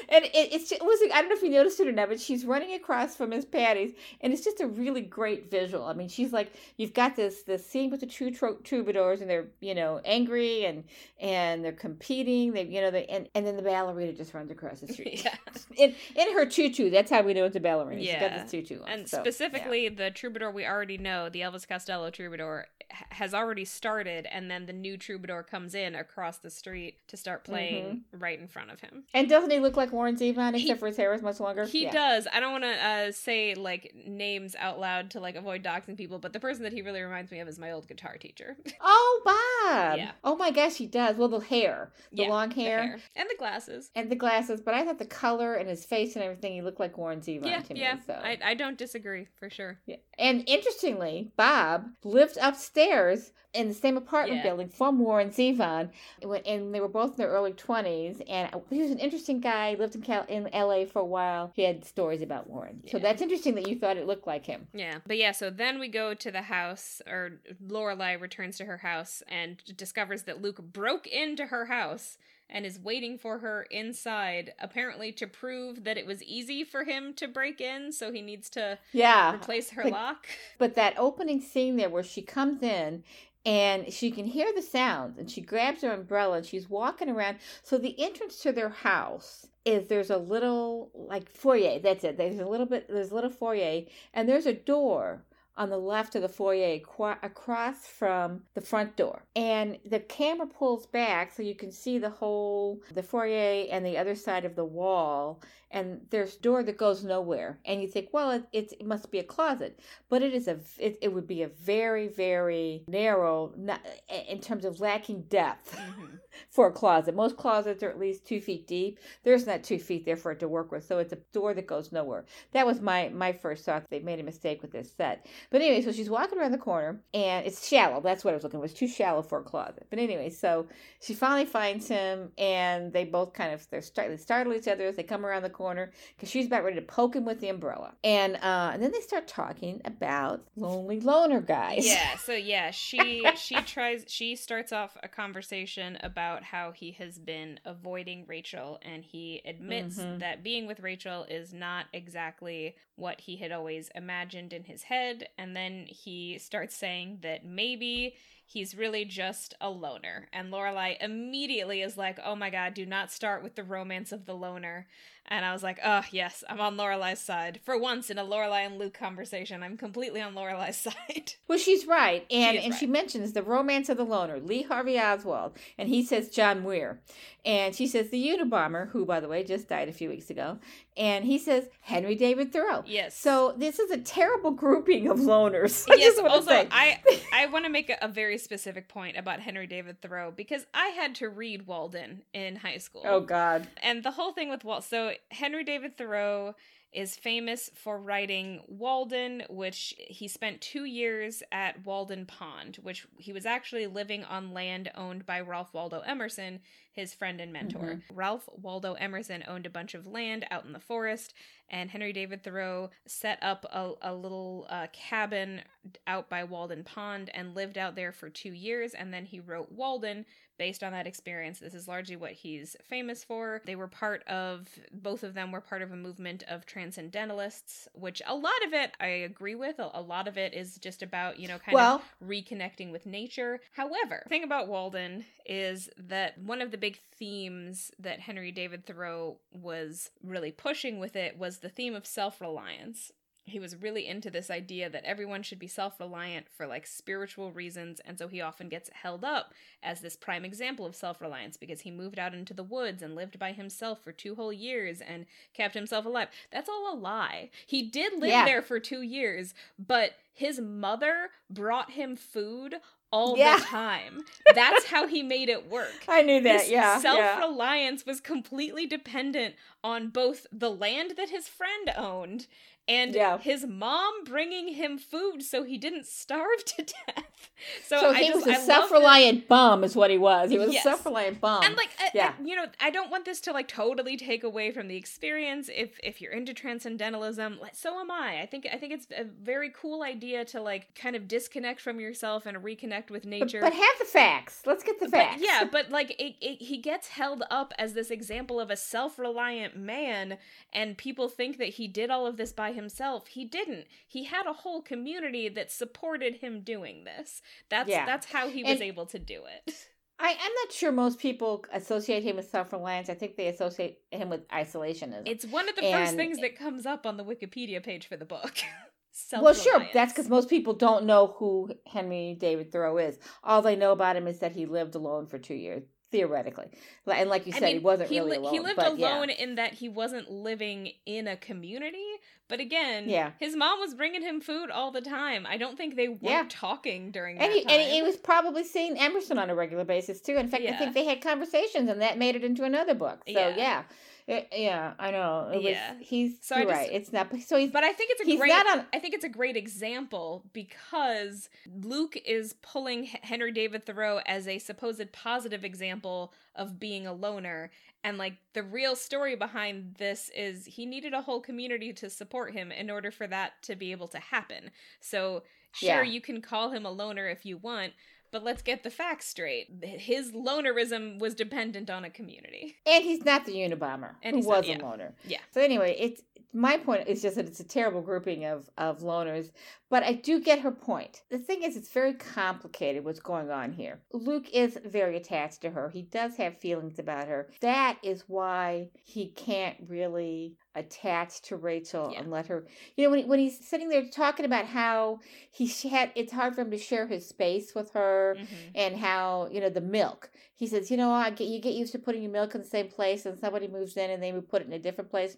and it, it's it was I don't know if you noticed it or not, but she's running across from Miss Patty's, and it's just a really great visual. I mean, she's like you've got this this scene with the two tro- troubadours, and they're you know angry and and they're competing. They you know they and, and then the ballerina just runs across the street yeah. in in her tutu. That's how we know it's a ballerina. She's Yeah. got this tutu on. And so, specifically, the troubadour we already know, the Elvis Costello troubadour, has already started, and then the new troubadour comes in across the street to start mm-hmm. playing right in front of him. And doesn't he look like Warren Zevon He- except for his hair is much longer? He Yeah. does. I don't want to uh, say like names out loud to like avoid doxing people, but the person that he really reminds me of is my old guitar teacher. Oh, Bob. Yeah. Oh my gosh, he does. Well, the hair, the Yeah, long The hair. and the glasses. and the glasses, but I thought the color and his face and everything, he looked like Warren Zevon Yeah, to me. yeah. So. I, I don't disagree for sure. Yeah. And interestingly, Bob lived upstairs in the same apartment Yeah. building from Warren Zevon, and they were both in their early twenties. And he was an interesting guy. Lived in Cal- in L.A. for a while. He had stories about Warren, so that's interesting that you thought it looked like him. Yeah, but yeah, so then we go to the house, or Lorelai returns to her house and discovers that Luke broke into her house and is waiting for her inside, apparently to prove that it was easy for him to break in, so he needs to Yeah, replace her like- lock. but that opening scene there where she comes in and she can hear the sounds and she grabs her umbrella and she's walking around. So the entrance to their house is there's a little like foyer. That's it. There's a little bit there's a little foyer and there's a door on the left of the foyer across from the front door. And the camera pulls back so you can see the whole the foyer and the other side of the wall and there's a door that goes nowhere and you think well it, it, it must be a closet. But it is a it, it would be a very very narrow not, in terms of lacking depth mm-hmm. for a closet. Most closets are at least two feet deep. There's not two feet there for it to work with so it's a door that goes nowhere. That was my my first thought. They made a mistake with this set. But anyway so she's walking around the corner and it's shallow. That's what i was looking it was too shallow for a closet. But anyway so she finally finds him and they both kind of they're starting to startle each other as they come around the corner corner because she's about ready to poke him with the umbrella. And uh, and then they start talking about lonely loner guys. Yeah. So yeah, she she tries she starts off a conversation about how he has been avoiding Rachel, and he admits mm-hmm. that being with Rachel is not exactly what he had always imagined in his head. And then he starts saying that maybe he's really just a loner. And Lorelai immediately is like, "Oh my god, do not start with the romance of the loner." And I was like, oh, yes, I'm on Lorelai's side. For once in a Lorelai and Luke conversation, I'm completely on Lorelai's side. Well, she's right. And she and right. she mentions the romance of the loner, Lee Harvey Oswald. And he says John Muir. And she says the Unabomber, who, by the way, just died a few weeks ago. And he says Henry David Thoreau. Yes. So this is a terrible grouping of loners. I yes. also, I I want to make a, a, very specific point about Henry David Thoreau because I had to read Walden in high school. Oh God. And the whole thing with Walt. So Henry David Thoreau is famous for writing Walden, which he spent two years at Walden Pond, which he was actually living on land owned by Ralph Waldo Emerson, his friend and mentor. Mm-hmm. Ralph Waldo Emerson owned a bunch of land out in the forest, and Henry David Thoreau set up a, a little uh, cabin out by Walden Pond and lived out there for two years, and then he wrote Walden based on that experience. This is largely what he's famous for. They were part of, both of them were part of a movement of transcendentalists, which a lot of it I agree with. A, lot of it is just about, you know, kind well, of reconnecting with nature. However, the thing about Walden is that one of the big themes that Henry David Thoreau was really pushing with it was the theme of self reliance he was really into this idea that everyone should be self reliant for like spiritual reasons. And so he often gets held up as this prime example of self reliance because he moved out into the woods and lived by himself for two whole years and kept himself alive. That's all a lie. He did live yeah. there for two years, but his mother brought him food all yeah. the time. That's how he made it work. I knew that. His yeah. Self reliance yeah. was completely dependent on both the land that his friend owned and yeah. his mom bringing him food so he didn't starve to death. So, so he just, was a self-reliant bum, is what he was. He was yes. a self-reliant bum. And like, yeah. I, you know, I don't want this to like totally take away from the experience. If if you're into transcendentalism, so am I. I think I think it's a very cool idea to like kind of disconnect from yourself and reconnect with nature. But, but have the facts. Let's get the facts. But, yeah, but like it, it, he gets held up as this example of a self-reliant man, and people think that he did all of this by himself. He didn't. He had a whole community that supported him doing this. That's yeah. that's how he was and able to do it. I, am not sure most people associate him with self reliance. I think they associate him with isolationism. It's one of the and, first things that comes up on the Wikipedia page for the book. well, sure. That's because most people don't know who Henry David Thoreau is. All they know about him is that he lived alone for two years theoretically. And like you said, I mean, he wasn't he really li- alone. He lived alone yeah. in that he wasn't living in a community. But again, yeah. his mom was bringing him food all the time. I don't think they were yeah. talking during and that he, time. And he was probably seeing Emerson on a regular basis too. In fact, yeah. I think they had conversations, and that made it into another book. So yeah. It, yeah, I know. It yeah, was, he's so just, right. It's not. So he's. But I think it's a great. On, I think it's a great example because Luke is pulling Henry David Thoreau as a supposed positive example of being a loner, and like the real story behind this is he needed a whole community to support him in order for that to be able to happen. So sure, yeah. you can call him a loner if you want, but let's get the facts straight. His lonerism was dependent on a community. And he's not the Unabomber and he was not, yeah. a loner. Yeah. So anyway, it's my point is just that it's a terrible grouping of of loners but i do get her point the thing is it's very complicated what's going on here luke is very attached to her he does have feelings about her that is why he can't really attach to Rachel Yeah. and let her. You know, when he, when he's sitting there talking about how he had, it's hard for him to share his space with her, Mhm. and how you know the milk. He says, you know, I get you get used to putting your milk in the same place, and somebody moves in and they would put it in a different place.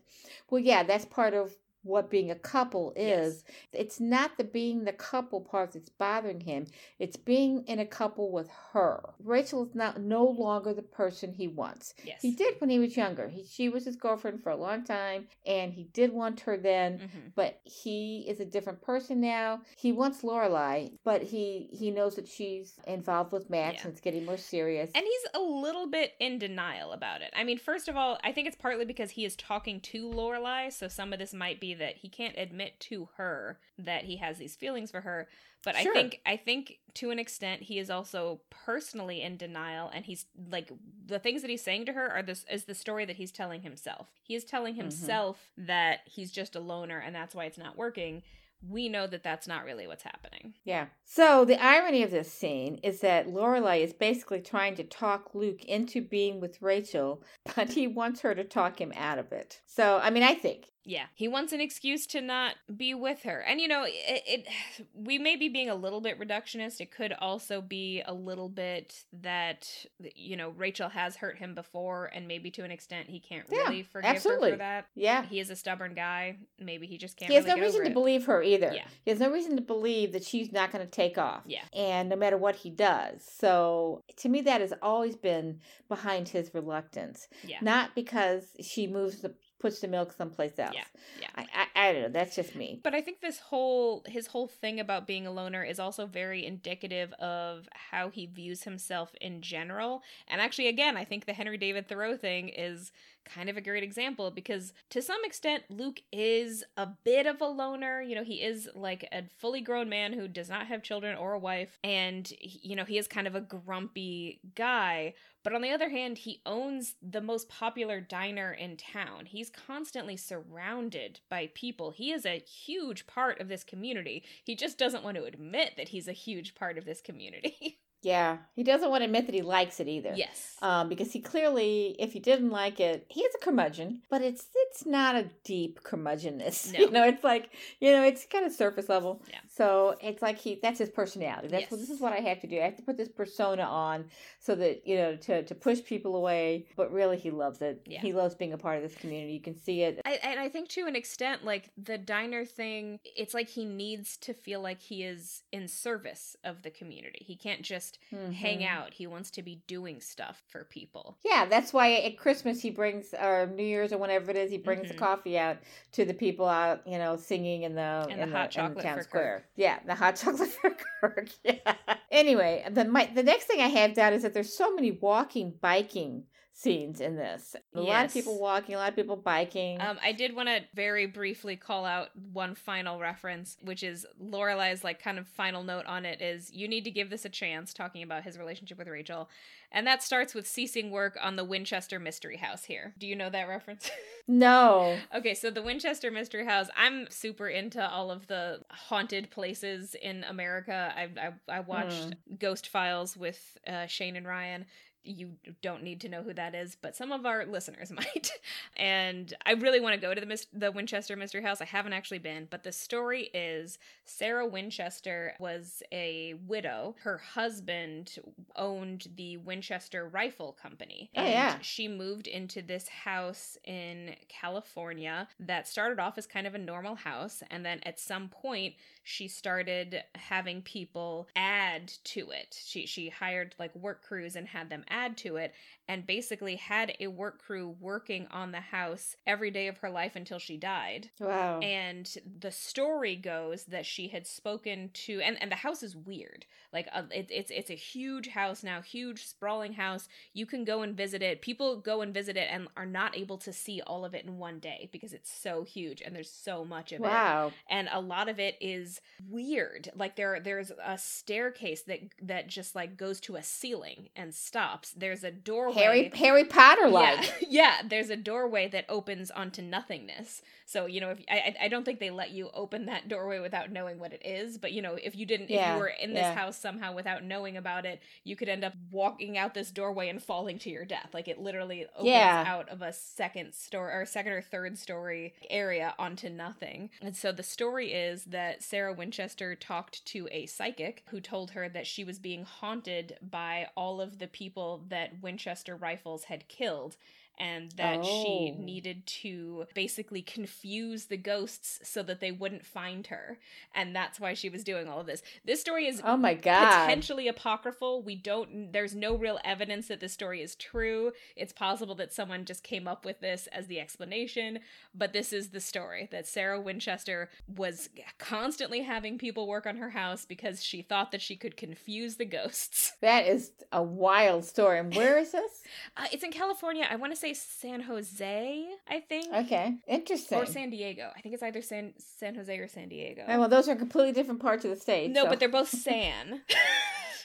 Well, yeah, that's part of what being a couple is. It's not the being the couple part that's bothering him. It's being in a couple with her. Rachel is not no longer the person he wants. Yes. He did when he was younger. He, she was his girlfriend for a long time, and he did want her then. Mhm. But he is a different person now. He wants Lorelai, but he he knows that she's involved with Max, Yeah. and it's getting more serious. And he's a little bit in denial about it. I mean, first of all, I think it's partly because he is talking to Lorelai, so some of this might be that he can't admit to her that he has these feelings for her. But Sure. I think I think to an extent he is also personally in denial and he's like the things that he's saying to her are this is the story that he's telling himself. He is telling mm-hmm. himself that he's just a loner and that's why it's not working. We know that that's not really what's happening. Yeah. So the irony of this scene is that Lorelai is basically trying to talk Luke into being with Rachel, but he wants her to talk him out of it. So I mean, I think Yeah, he wants an excuse to not be with her. And you know, it, it we may be being a little bit reductionist. It could also be a little bit that you know, Rachel has hurt him before and maybe to an extent he can't Yeah, really forgive absolutely. her for that. yeah. He is a stubborn guy. Maybe he just can't He has really no reason to believe her either. Yeah. He has no reason to believe that she's not going to take off. Yeah. And no matter what he does. So to me, that has always been behind his reluctance. Yeah. Not because she moves the puts the milk someplace else. Yeah, yeah. I, I, I don't know. That's just me. But I think this whole his whole thing about being a loner is also very indicative of how he views himself in general. And actually again, I think the Henry David Thoreau thing is kind of a great example because to some extent Luke is a bit of a loner. You know, he is like a fully grown man who does not have children or a wife and you know, he is kind of a grumpy guy, but on the other hand, he owns the most popular diner in town. He's constantly surrounded by people. He is a huge part of this community. He just doesn't want to admit that he's a huge part of this community. Yeah. He doesn't want to admit that he likes it either. yes. Um, because he clearly, if he didn't like it, he is a curmudgeon, but it's it's not a deep curmudgeonness. No. You know, it's like you know, it's kind of surface level. Yeah. So it's like he that's his personality. That's Yes. this is what I have to do. I have to put this persona on so that you know to to push people away. But really, he loves it. Yeah. He loves being a part of this community. You can see it. I, and I think to an extent, like the diner thing, it's like he needs to feel like he is in service of the community. He can't just hang Mhm. out. He wants to be doing stuff for people. Yeah, that's why at Christmas he brings, or New Year's or whenever it is, he brings the Mhm. coffee out to the people out, you know, singing in the And the in hot in chocolate town square. Yeah, the hot chocolate for Kirk. Yeah. Anyway, the my the next thing I have down is that there's so many walking, biking scenes in this. A lot of people walking, a lot of people biking. Um, I did want to very briefly call out one final reference, which is Lorelai's like kind of final note on it is you need to give this a chance, talking about his relationship with Rachel, and that starts with ceasing work on the Winchester Mystery House. Here, do you know that reference? no. Okay, so the Winchester Mystery House. I'm super into all of the haunted places in America. I I, I watched Ghost Files with uh, Shane and Ryan. You don't need to know who that is, but some of our listeners might. and I really want to go to the the Winchester Mystery House. I haven't actually been, but the story is Sarah Winchester was a widow. Her husband owned the Winchester Rifle Company. Oh, And yeah. she moved into this house in California that started off as kind of a normal house. And then at some point, she started having people add to it. She, she hired like work crews and had them add to it and basically had a work crew working on the house every day of her life until she died. Wow. And the story goes that she had spoken to, and, and the house is weird. Like uh, it, it's it's a huge house now, huge sprawling house. You can go and visit it. People go and visit it and are not able to see all of it in one day because it's so huge and there's so much of it wow. and a lot of it is weird like there there's a staircase that that just like goes to a ceiling and stops there's a doorway. Harry Harry Potter like. Yeah, yeah, there's a doorway that opens onto nothingness. So you know, if I I don't think they let you open that doorway without knowing what it is. But you know, if you didn't, if you were in this yeah. house somehow without knowing about it, you could end up walking out this doorway and falling to your death. Like it literally opens Yeah. out of a second story or second or third story area onto nothing. And so the story is that Sarah Winchester talked to a psychic who told her that she was being haunted by all of the people that Winchester rifles had killed. And that she Oh. needed to basically confuse the ghosts so that they wouldn't find her. And that's why she was doing all of this. This story is Oh my god. potentially apocryphal. We don't there's no real evidence that this story is true. It's possible that someone just came up with this as the explanation, but this is the story that Sarah Winchester was constantly having people work on her house because she thought that she could confuse the ghosts. That is a wild story. And where is this? Uh, it's in California. I want to say San Jose, I think. Okay. Interesting. Or San Diego. I think it's either San San Jose or San Diego. Oh, well, those are completely different parts of the state. no, so- but they're both San.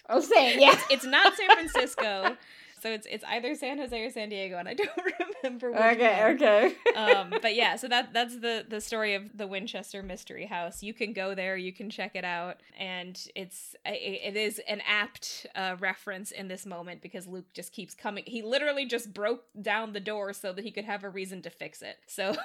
Oh, San, yeah. it's, it's not San Francisco. So it's it's either San Jose or San Diego, and I don't remember. Which Okay. one. Okay. um, but yeah, so that that's the the story of the Winchester Mystery House. You can go there, you can check it out, and it's it it is an apt uh, reference in this moment because Luke just keeps coming. He literally just broke down the door so that he could have a reason to fix it. So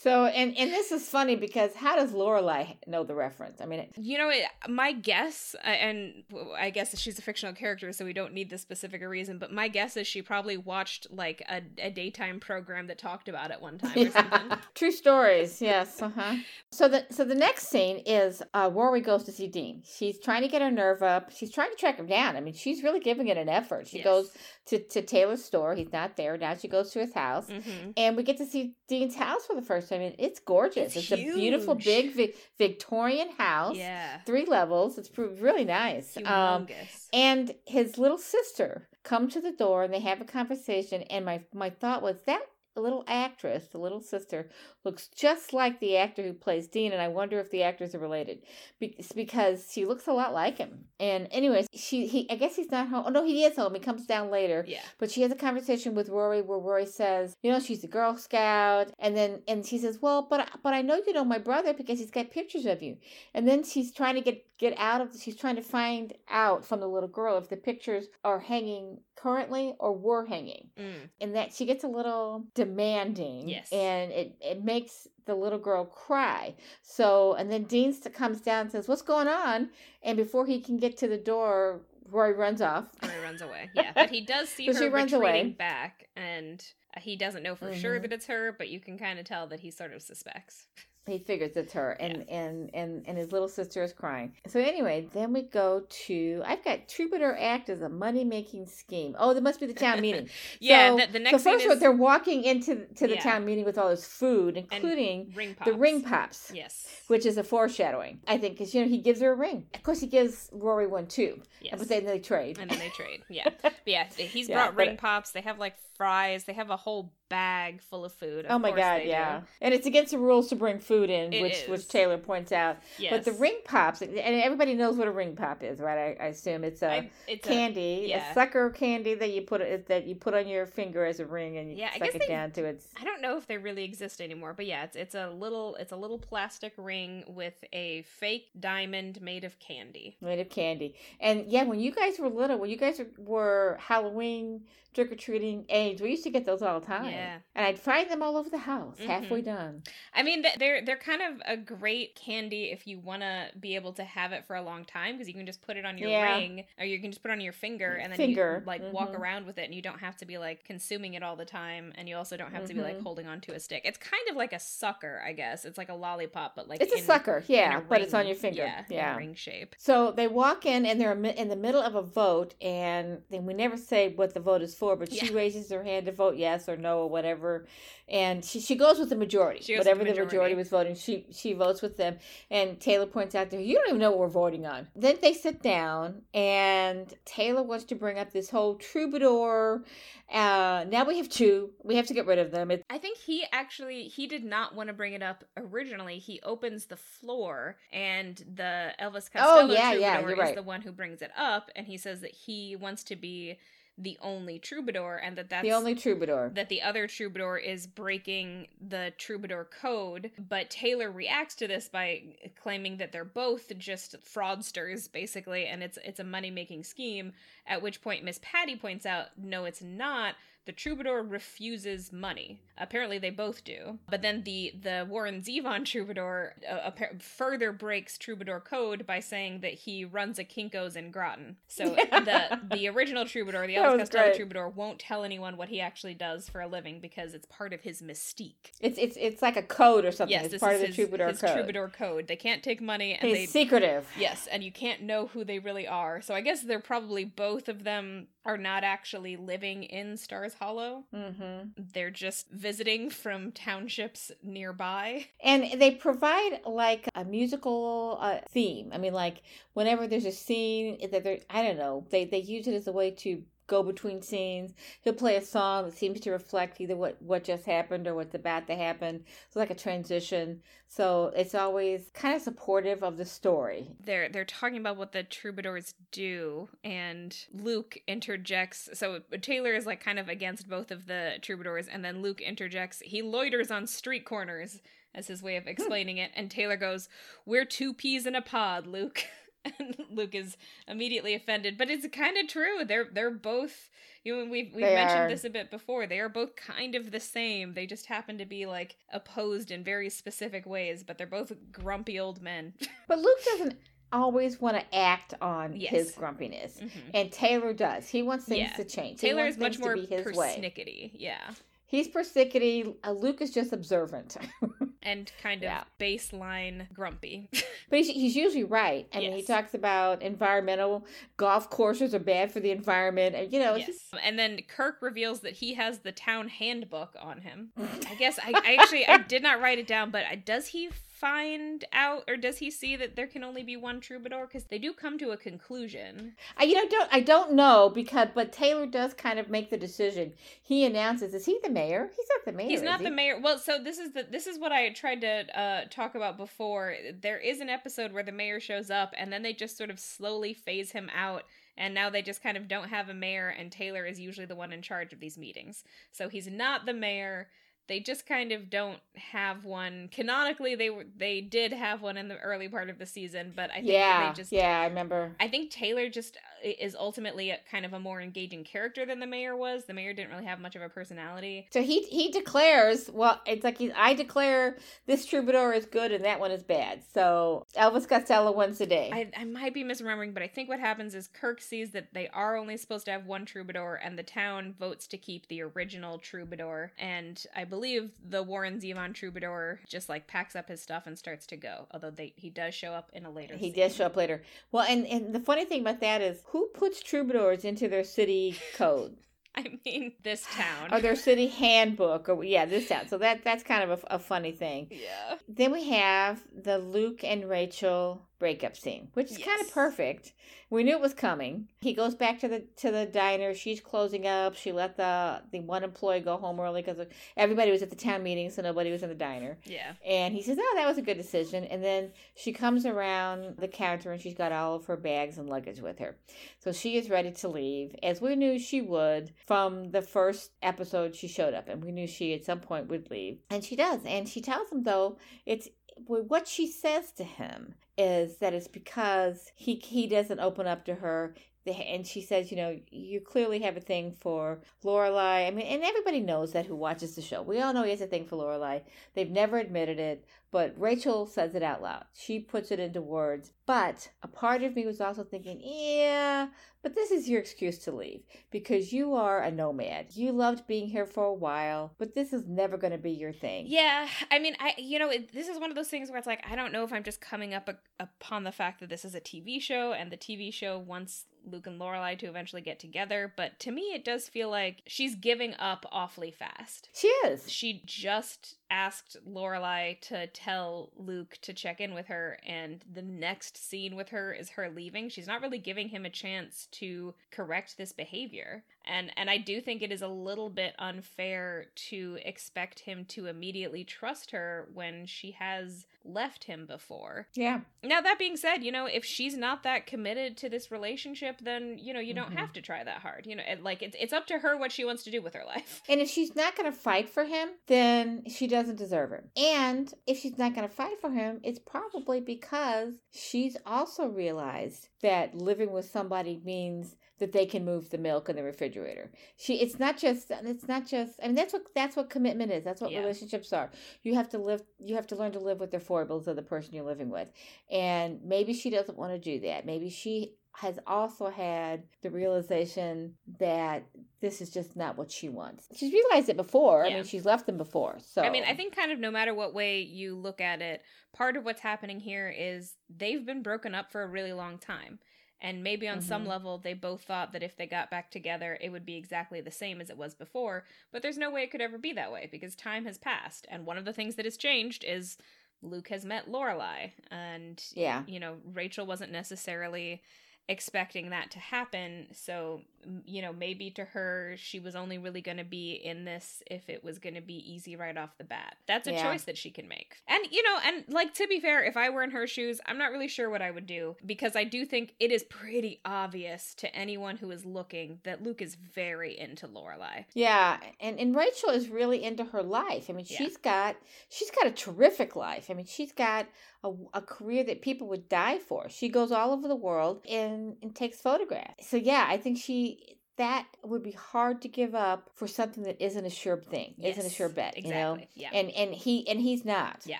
So, and and this is funny because how does Lorelai know the reference? I mean, it, You know, it- my guess, uh, and I guess she's a fictional character, so we don't need the specific reason, but my guess is she probably watched like a, a daytime program that talked about it one time or something. True stories, yes. Uh-huh. So the so the next scene is uh, Rory goes to see Dean. She's trying to get her nerve up. She's trying to track him down. I mean, she's really giving it an effort. She Yes. goes to, to Taylor's store. He's not there now. She goes to his house, hmm and we get to see Dean's house for the first time. And it's gorgeous. It's It's, a beautiful, big vi- Victorian house. Yeah. Three levels. It's really nice. Um, and his little sister come to the door and they have a conversation and my my thought was that little actress the little sister looks just like the actor who plays dean and i wonder if the actors are related. Be- because she looks a lot like him. And anyways she he i guess he's not home oh no he is home he comes down later. Yeah. but she has a conversation with Rory where Rory says, you know, she's a Girl Scout, and then and she says, well, but but I know you know my brother because he's got pictures of you, and then she's trying to get get out of she's trying to find out from the little girl if the pictures are hanging currently or were hanging, Mm. and that she gets a little demanding, Yes. and it it makes the little girl cry. So and then Dean comes down and says, what's going on? And before he can get to the door, Rory runs off. He runs away. Yeah. But he does see her she runs retreating away. back, and uh, he doesn't know for sure Mhm. that it's her, but you can kind of tell that he sort of suspects. he figures it's her and and and and his little sister is crying so anyway then we go to i've got troubadour act as a money-making scheme oh there must be the town meeting Yeah. so, the, the next so first of all is they're walking into to the Yeah. town meeting with all this food including ring pops. the ring pops Yes. which is a foreshadowing i think because you know he gives her a ring of course he gives rory one too Yes. but then they trade and then they trade. Yeah, yeah. He's Yeah, brought ring pops. They have like fries. They have a whole bag full of food. Oh of Oh my god, they do. yeah. And it's against the rules to bring food in, It which which. Taylor points out. Yes. But the ring pops, and everybody knows what a ring pop is, right? I, I assume it's a I- it's a- candy, a, yeah. sucker candy that you put that you put on your finger as a ring, and you Yeah, suck it they- down to its. I don't know if they really exist anymore, but yeah, it's it's a little it's a little plastic ring with a fake diamond made of candy. Made of candy, and yeah, when you guys were little, when you guys were Halloween trick or treating age, we used to get those all the time. Yeah. And I'd find them all over the house, Mhm. halfway done. I mean, they're they're kind of a great candy if you want to be able to have it for a long time because you can just put it on your Yeah. ring or you can just put it on your finger and then Finger, you like walk mhm. around with it and you don't have to be like consuming it all the time and you also don't have to be like Mhm. holding onto a stick. It's kind of like a sucker, I guess. It's like a lollipop, but like It's a sucker, yeah, a but it's on your finger. Yeah, in yeah. ring shape. So they walk in and they're in the middle of a vote, and then we never say what the vote is for, but she raises her hand to vote yes or no whatever, and she, she goes with the majority. She whatever the the majority. majority. was voting, she she votes with them. And Taylor points out to her, "You don't even know what we're voting on." Then they sit down, and Taylor wants to bring up this whole troubadour. Uh, now we have two. We have to get rid of them. It's I think he actually he did not want to bring it up originally. He opens the floor, and the Elvis Costello Oh, yeah, yeah, troubadour you're is the one who brings it up, and he says that he wants to be the only troubadour and that that's the only troubadour. that the other troubadour is breaking the troubadour code but taylor reacts to this by claiming that they're both just fraudsters basically and it's it's a money making scheme at which point miss patty points out no it's not the troubadour refuses money. Apparently, they both do. But then the the Warren Zevon troubadour uh, appa- further breaks troubadour code by saying that he runs a Kinkos in Groton. So the the original troubadour, the Elvis Costello great. troubadour, won't tell anyone what he actually does for a living because it's part of his mystique. It's it's it's like a code or something. Yes, it's part of the his, troubadour his code. troubadour code. They can't take money, and He's they secretive. Yes, and you can't know who they really are. So I guess they're probably both of them are not actually living in Stars Hollow. hmm They're just visiting from townships nearby. And they provide like a musical uh, theme. I mean, like whenever there's a scene that they're, I don't know, they they use it as a way to go between scenes. He'll play a song that seems to reflect either what what just happened or what's about to happen. It's like a transition. So it's always kind of supportive of the story. They're they're talking about what the troubadours do, and Luke interjects. So Taylor is like kind of against both of the troubadours, and then Luke interjects. He loiters on street corners as his way of hmm. explaining it, and Taylor goes, "We're two peas in a pod, Luke." And Luke is immediately offended, but it's kind of true. They're they're both. You know, we've we've They mentioned are. this a bit before. They are both kind of the same. They just happen to be like opposed in very specific ways, but they're both grumpy old men. But Luke doesn't always want to act on Yes. his grumpiness. Mhm. And Taylor does. He wants things Yeah. to change. Taylor is much more his way. persnickety, yeah, He's persnickety. Uh, Luke is just observant. and kind of Yeah. baseline grumpy. But he's, he's usually right. I mean, he talks about environmental golf courses are bad for the environment, and you know, yes, and then Kirk reveals that he has the town handbook on him. I guess I, I actually I did not write it down, but does he find out or does he see that there can only be one troubadour? Because they do come to a conclusion. I, you know, don't I don't know because, but Taylor does kind of make the decision. He announces, "Is he the mayor? He's not the mayor. He's not he? the mayor. Well, so this is the this is what I tried to uh, talk about before. There is an episode where the mayor shows up, and then they just sort of slowly phase him out, and now they just kind of don't have a mayor, and Taylor is usually the one in charge of these meetings. So he's not the mayor. They just kind of don't have one. Canonically, they were they did have one in the early part of the season, but I think Yeah, they just yeah, I remember. I think Taylor just uh, is ultimately a, kind of a more engaging character than the mayor was. The mayor didn't really have much of a personality. So he he declares, well, it's like he, I declare this troubadour is good and that one is bad. So Elvis Costello wins the day. I, I might be misremembering, but I think what happens is Kirk sees that they are only supposed to have one troubadour, and the town votes to keep the original troubadour. And I believe the Warren Zevon troubadour just like packs up his stuff and starts to go. Although they he does show up in a later. He scene. does show up later. Well, and, and the funny thing about that is, who puts troubadours into their city code I mean, this town. or their city handbook? Or yeah, this town. So that that's kind of a, a funny thing. yeah. Then we have the Luke and Rachel breakup scene, which is kind of perfect. We knew it was coming. He goes back to the to the diner. She's closing up. She let the the one employee go home early because everybody was at the town meeting, so nobody was in the diner. Yeah. And he says, "Oh, that was a good decision." And then she comes around the counter and she's got all of her bags and luggage with her. So she is ready to leave, as we knew she would from the first episode she showed up, and we knew she at some point would leave. And she does. And she tells him though, it's what she says to him is that it's because he he doesn't open up to her. And she says, you know, you clearly have a thing for Lorelai. I mean, and everybody knows that who watches the show. We all know he has a thing for Lorelai. They've never admitted it, but Rachel says it out loud. She puts it into words. But a part of me was also thinking, yeah, but this is your excuse to leave because you are a nomad. You loved being here for a while, but this is never going to be your thing. Yeah, I mean, I you know, it, this is one of those things where it's like I don't know if I'm just coming up a, upon the fact that this is a TV show and the TV show wants Luke and Lorelai to eventually get together, but to me it does feel like she's giving up awfully fast. She is. She just asked Lorelai to tell Luke to check in with her, and the next scene with her is her leaving. She's not really giving him a chance to correct this behavior. And and I do think it is a little bit unfair to expect him to immediately trust her when she has left him before. Yeah. Now that being said, you know, if she's not that committed to this relationship, then you know you don't Mhm. have to try that hard. You know, it, like it's it's up to her what she wants to do with her life. And if she's not going to fight for him, then she doesn't deserve him. And if she's not going to fight for him, it's probably because she's also realized that living with somebody means that they can move the milk in the refrigerator. She it's not just it's not just I mean that's what that's what commitment is. That's what Yeah. relationships are. You have to live you have to learn to live with the foibles of the person you're living with. And maybe she doesn't want to do that. Maybe she has also had the realization that this is just not what she wants. She's realized it before. I mean, she's left them before. So I mean, I think kind of no matter what way you look at it, part of what's happening here is they've been broken up for a really long time. And maybe on some Mhm. level, they both thought that if they got back together, it would be exactly the same as it was before. But there's no way it could ever be that way because time has passed. And one of the things that has changed is Luke has met Lorelai. And, yeah. you know, Rachel wasn't necessarily expecting that to happen. So, you know, maybe to her, she was only really going to be in this if it was going to be easy right off the bat. That's a Yeah. choice that she can make. And, you know, and like to be fair, if I were in her shoes, I'm not really sure what I would do because I do think it is pretty obvious to anyone who is looking that Luke is very into Lorelai. Yeah, and and Rachel is really into her life. I mean, Yeah. she's got she's got a terrific life. I mean, she's got a, a career that people would die for. She goes all over the world and, and takes photographs. So yeah, I think she that would be hard to give up for something that isn't a sure thing, isn't a sure bet. Exactly. You know? Yeah. And and he and he's not. Yeah.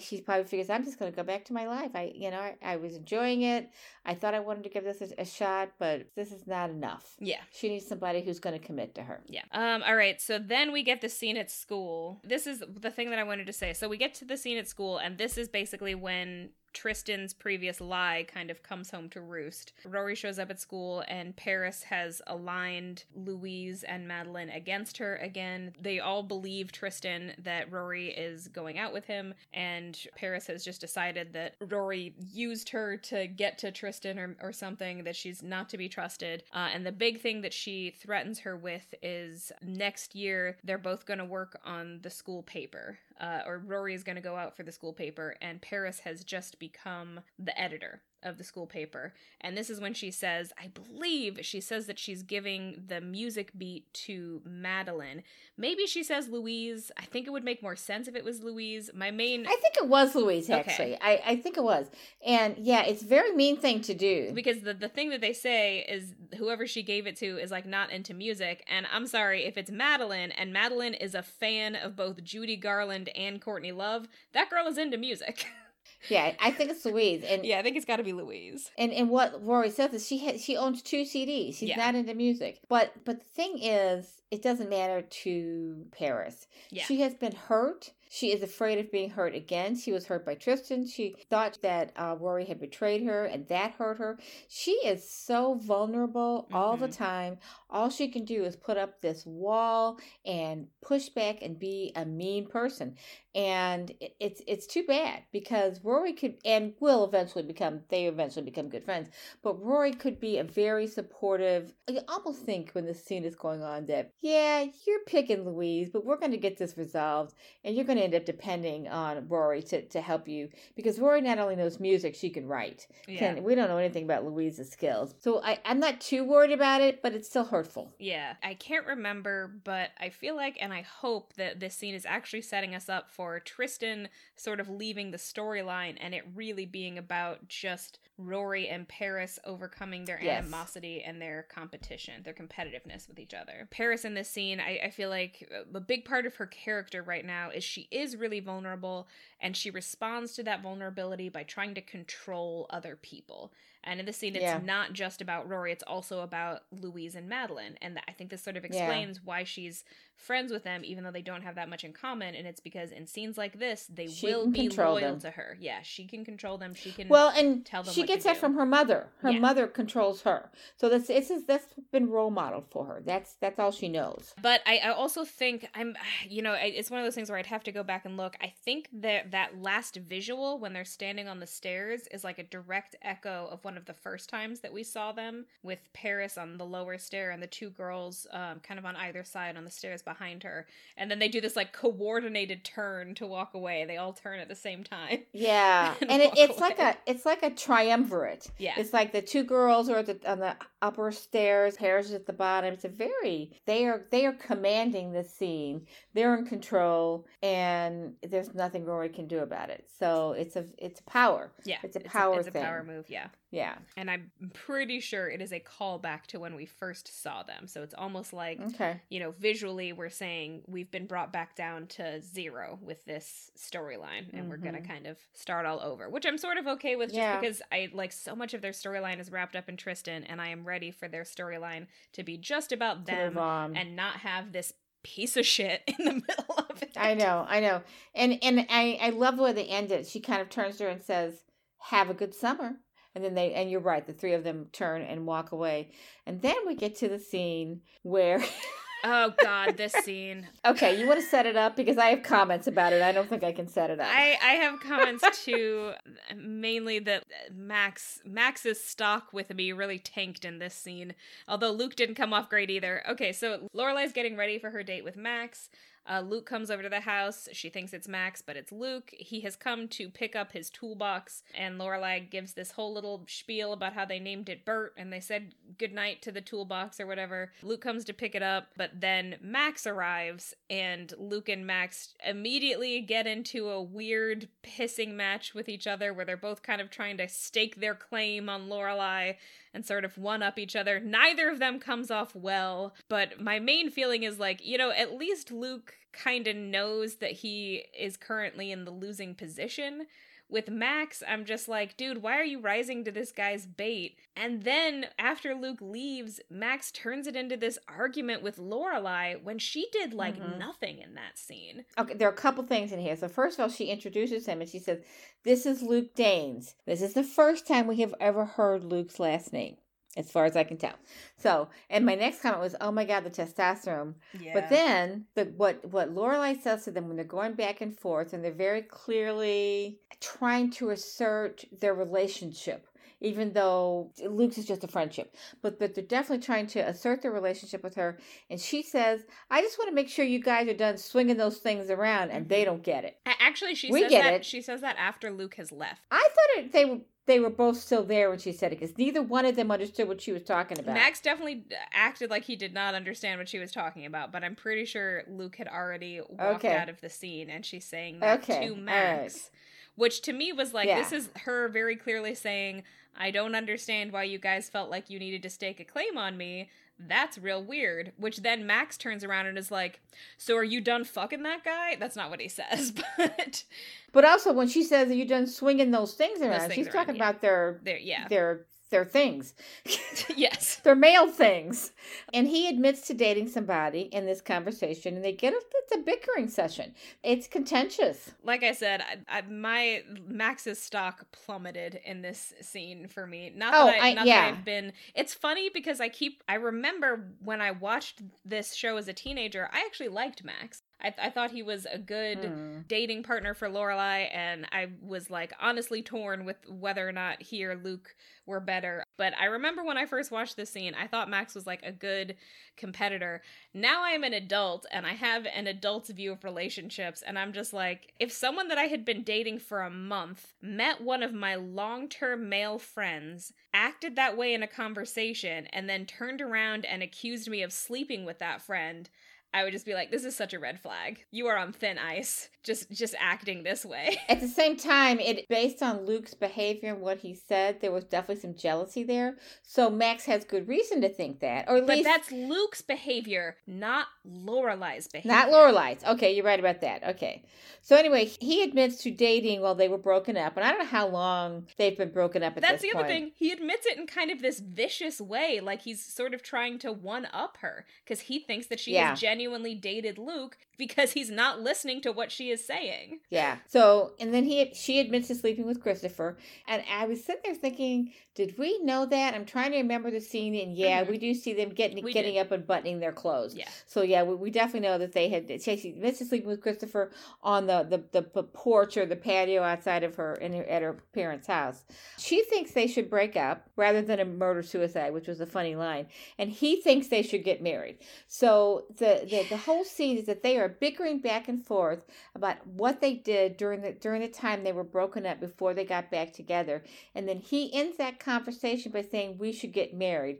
She probably figures I'm just going to go back to my life. I you know I, I was enjoying it. I thought I wanted to give this a, a shot, but this is not enough. yeah. She needs somebody who's going to commit to her. Yeah. Um, all right. So then we get the scene at school. This is the thing that I wanted to say. So we get to the scene at school, and this is basically when Tristan's previous lie kind of comes home to roost. Rory shows up at school, and Paris has aligned Louise and Madeline against her again. They all believe Tristan that Rory is going out with him, and Paris has just decided that Rory used her to get to Tristan or, or something, that she's not to be trusted. Uh, and the big thing that she threatens her with is next year they're both going to work on the school paper. Uh, or Rory is going to go out for the school paper, and Paris has just become the editor of the school paper. And this is when she says, I believe she says that she's giving the music beat to Madeline. Maybe she says Louise. I think it would make more sense if it was Louise. My main. I think it was Louise, Okay. actually. I, I think it was. And yeah, it's a very mean thing to do. because the, the thing that they say is whoever she gave it to is like not into music and i'm sorry if it's madeline and madeline is a fan of both judy garland and courtney love that girl is into music Yeah, I think it's Louise. And yeah i think it's got to be louise and, and what Rory says is she has she owns two CDs. She's Yeah. not into music. But but the thing is, it doesn't matter to Paris. Yeah. She has been hurt. She is afraid of being hurt again. She was hurt by Tristan. She thought that uh, Rory had betrayed her, and that hurt her. She is so vulnerable all the Mhm. time. All she can do is put up this wall and push back and be a mean person. And it's it's too bad because Rory could and will eventually become they eventually become good friends. But Rory could be a very supportive. You almost think when this scene is going on that yeah you're picking Louise, but we're going to get this resolved, and you're going to end up depending on Rory to to help you because Rory not only knows music, she can write. yeah Can, we don't know anything about Louise's skills, so I I'm not too worried about it, but it's still hurtful. yeah i can't remember but i feel like and i hope that this scene is actually setting us up for tristan sort of leaving the storyline and it really being about just rory and paris overcoming their Yes. animosity and their competition their competitiveness with each other paris in this scene I, I feel like uh, a big part of her character right now is she is really vulnerable and she responds to that vulnerability by trying to control other people And in the scene, it's Yeah. not just about Rory; it's also about Louise and Madeline. And I think this sort of explains why she's friends with them, even though they don't have that much in common. And it's because in scenes like this, they She will be loyal them. to her. Yeah, she can control them. She can. Well, and tell them she what to gets that do. from her mother. Her Yeah. mother controls her, so that's it's that's been role modeled for her. That's that's all she knows. But I, I also think I'm, you know, I- it's one of those things where I'd have to go back and look. I think that that last visual when they're standing on the stairs is like a direct echo of one of the first times that we saw them with Paris on the lower stair and the two girls um, kind of on either side on the stairs behind her. And then they do this like coordinated turn to walk away. They all turn at the same time. Yeah, And and it, it's like a it's like a triumvirate. Yeah. It's like the two girls are at the, on the upper stairs, Paris is at the bottom. It's a very they are they are commanding the scene. They're in control, and there's nothing Rory can do about it. So it's a it's a power. Yeah. It's a power it's a thing. power move. Yeah. Yeah. And I'm pretty sure it is a callback to when we first saw them. So it's almost like Okay. you know, visually we're saying we've been brought back down to zero with this storyline and we're going to mm-hmm. kind of start all over, which I'm sort of okay with just Yeah. because I like so much of their storyline is wrapped up in Tristan and I am ready for their storyline to be just about them and not have this piece of shit in the middle of it. I know, I know, and and I I love the way they ended. She kind of turns to her and says, "Have a good summer." And then they and you're right, the three of them turn and walk away. And then we get to the scene where Oh god, this scene. Okay, you want to set it up because I have comments about it. I don't think I can set it up. I, I have comments too, mainly that Max Max's stock with me really tanked in this scene. Although Luke didn't come off great either. Okay, so Lorelai's getting ready for her date with Max. Uh, Luke comes over to the house. She thinks it's Max, but it's Luke. He has come to pick up his toolbox, and Lorelai gives this whole little spiel about how they named it Bert, and they said goodnight to the toolbox or whatever. Luke comes to pick it up, but then Max arrives, and Luke and Max immediately get into a weird pissing match with each other, where they're both kind of trying to stake their claim on Lorelai and sort of one up each other. Neither of them comes off well, but my main feeling is like, you know, at least Luke kind of knows that he is currently in the losing position. With Max, I'm just like, dude, why are you rising to this guy's bait? And then after Luke leaves, Max turns it into this argument with Lorelai when she did like Mhm. nothing in that scene. Okay, there are a couple things in here. So first of all, she introduces him and she says, "This is Luke Danes. This is the first time we have ever heard Luke's last name, as far as I can tell." So, and my next comment was, "Oh my God, the testosterone." Yeah. But then the what what Lorelai says to them when they're going back and forth and they're very clearly trying to assert their relationship. Even though Luke's is just a friendship, but but they're definitely trying to assert their relationship with her. And she says, "I just want to make sure you guys are done swinging those things around," and they mm-hmm. don't get it. Actually, she We says get that it. she says that after Luke has left. I thought it, they were they were both still there when she said it because neither one of them understood what she was talking about. Max definitely acted like he did not understand what she was talking about, but I'm pretty sure Luke had already walked Okay. out of the scene and she's saying that Okay, to Max. Which to me was like, Yeah. this is her very clearly saying, I don't understand why you guys felt like you needed to stake a claim on me. That's real weird. Which then Max turns around and is like, So are you done fucking that guy? That's not what he says, but But also when she says, "Are you done swinging those things around?" things she's around, talking yeah. about their their, yeah. their their things. yes. They're male things. And he admits to dating somebody in this conversation, and they get a, it's a bickering session. It's contentious. like I said, I, I, my Max's stock plummeted in this scene for me. Not Oh, that, I, not yeah. that I've been. It's funny because I keep. I remember when I watched this show as a teenager, I actually liked Max. I, I thought he was a good Hmm. dating partner for Lorelai, and I was like honestly torn with whether or not he or Luke were better. But I remember when I first watched this scene, I thought Max was like a good competitor. Now I'm an adult and I have an adult's view of relationships, and I'm just like, if someone that I had been dating for a month met one of my long term male friends, acted that way in a conversation, and then turned around and accused me of sleeping with that friend. I would just be like, this is such a red flag. You are on thin ice. Just just acting this way. At the same time, it based on Luke's behavior and what he said, there was definitely some jealousy there. So Max has good reason to think that, or at but least that's Luke's behavior, not Lorelai's behavior. not Lorelai's. Okay, you're right about that. Okay, so anyway, he admits to dating while they were broken up, and I don't know how long they've been broken up at That's the other point. thing. He admits it in kind of this vicious way, like he's sort of trying to one up her because he thinks that she Yeah. has genuinely dated Luke because he's not listening to what she is saying. Yeah. So, and then he she admits to sleeping with Christopher, and I was sitting there thinking, did we know that? I'm trying to remember the scene, and yeah, Mhm. we do see them getting We getting did. up and buttoning their clothes. Yeah. So yeah, we, we definitely know that they had she admits to sleeping with Christopher on the, the the porch or the patio outside of her in her, at her parents' house. She thinks they should break up rather than a murder suicide, which was a funny line, and he thinks they should get married. So the the, the whole scene is that they are bickering back and forth about what they did during the during the time they were broken up before they got back together, and then he ends that conversation by saying we should get married.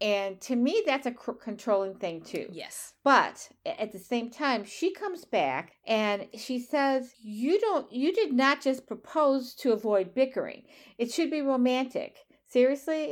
And to me, that's a c- controlling thing too. Yes. But at the same time, she comes back and she says, "You don't. You did not just propose to avoid bickering. It should be romantic." Seriously,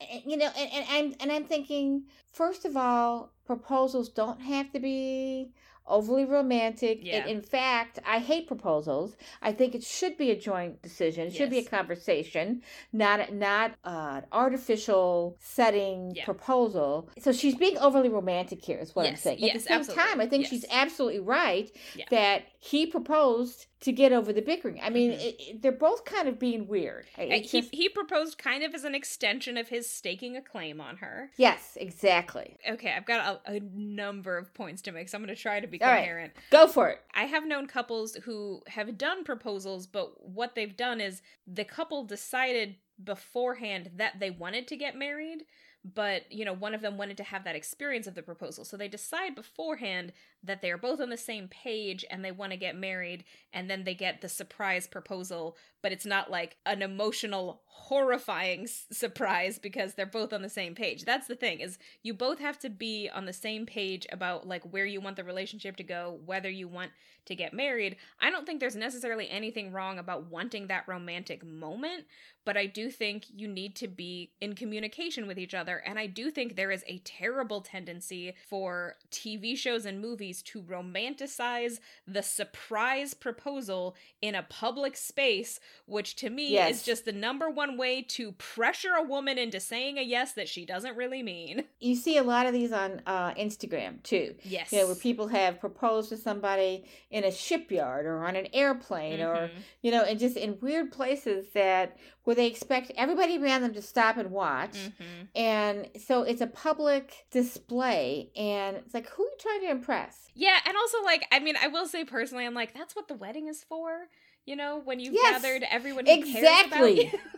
it, you know, and, and I'm and I'm thinking, first of all, proposals don't have to be overly romantic. Yeah. In, in fact, I hate proposals. I think it should be a joint decision. It should be a conversation, not not uh, an artificial setting Yeah. proposal. So she's being overly romantic here, is what I'm Yes, saying. At yes, the same absolutely. time, I think she's absolutely right Yeah. that he proposed to get over the bickering. I mean, Mhm. it, it- they're both kind of being weird. It's he, just- he proposed kind of as an extension of his staking a claim on her. yes, exactly. Okay, I've got a, a number of points to make, so I'm going to try to be All right. coherent. Go for it. I have known couples who have done proposals, but what they've done is the couple decided beforehand that they wanted to get married, but you know, one of them wanted to have that experience of the proposal. So they decide beforehand that they are both on the same page and they want to get married, and then they get the surprise proposal, but it's not like an emotional, horrifying s- surprise because they're both on the same page. That's the thing is you both have to be on the same page about like where you want the relationship to go, whether you want to get married. I don't think there's necessarily anything wrong about wanting that romantic moment, but I do think you need to be in communication with each other. And I do think there is a terrible tendency for TV shows and movies to romanticize the surprise proposal in a public space, which to me Yes. is just the number one way to pressure a woman into saying a yes that she doesn't really mean. You see a lot of these on uh, Instagram too. Yes. You know, where people have proposed to somebody in a shipyard or on an airplane or Mhm. you know, and just in weird places that where they expect everybody around them to stop and watch. Mhm. And so it's a public display, and it's like, who are you trying to impress? Yeah, and also like I mean, I will say personally, I'm like that's what the wedding is for. You know, when you've Yes, gathered everyone who exactly. cares about you.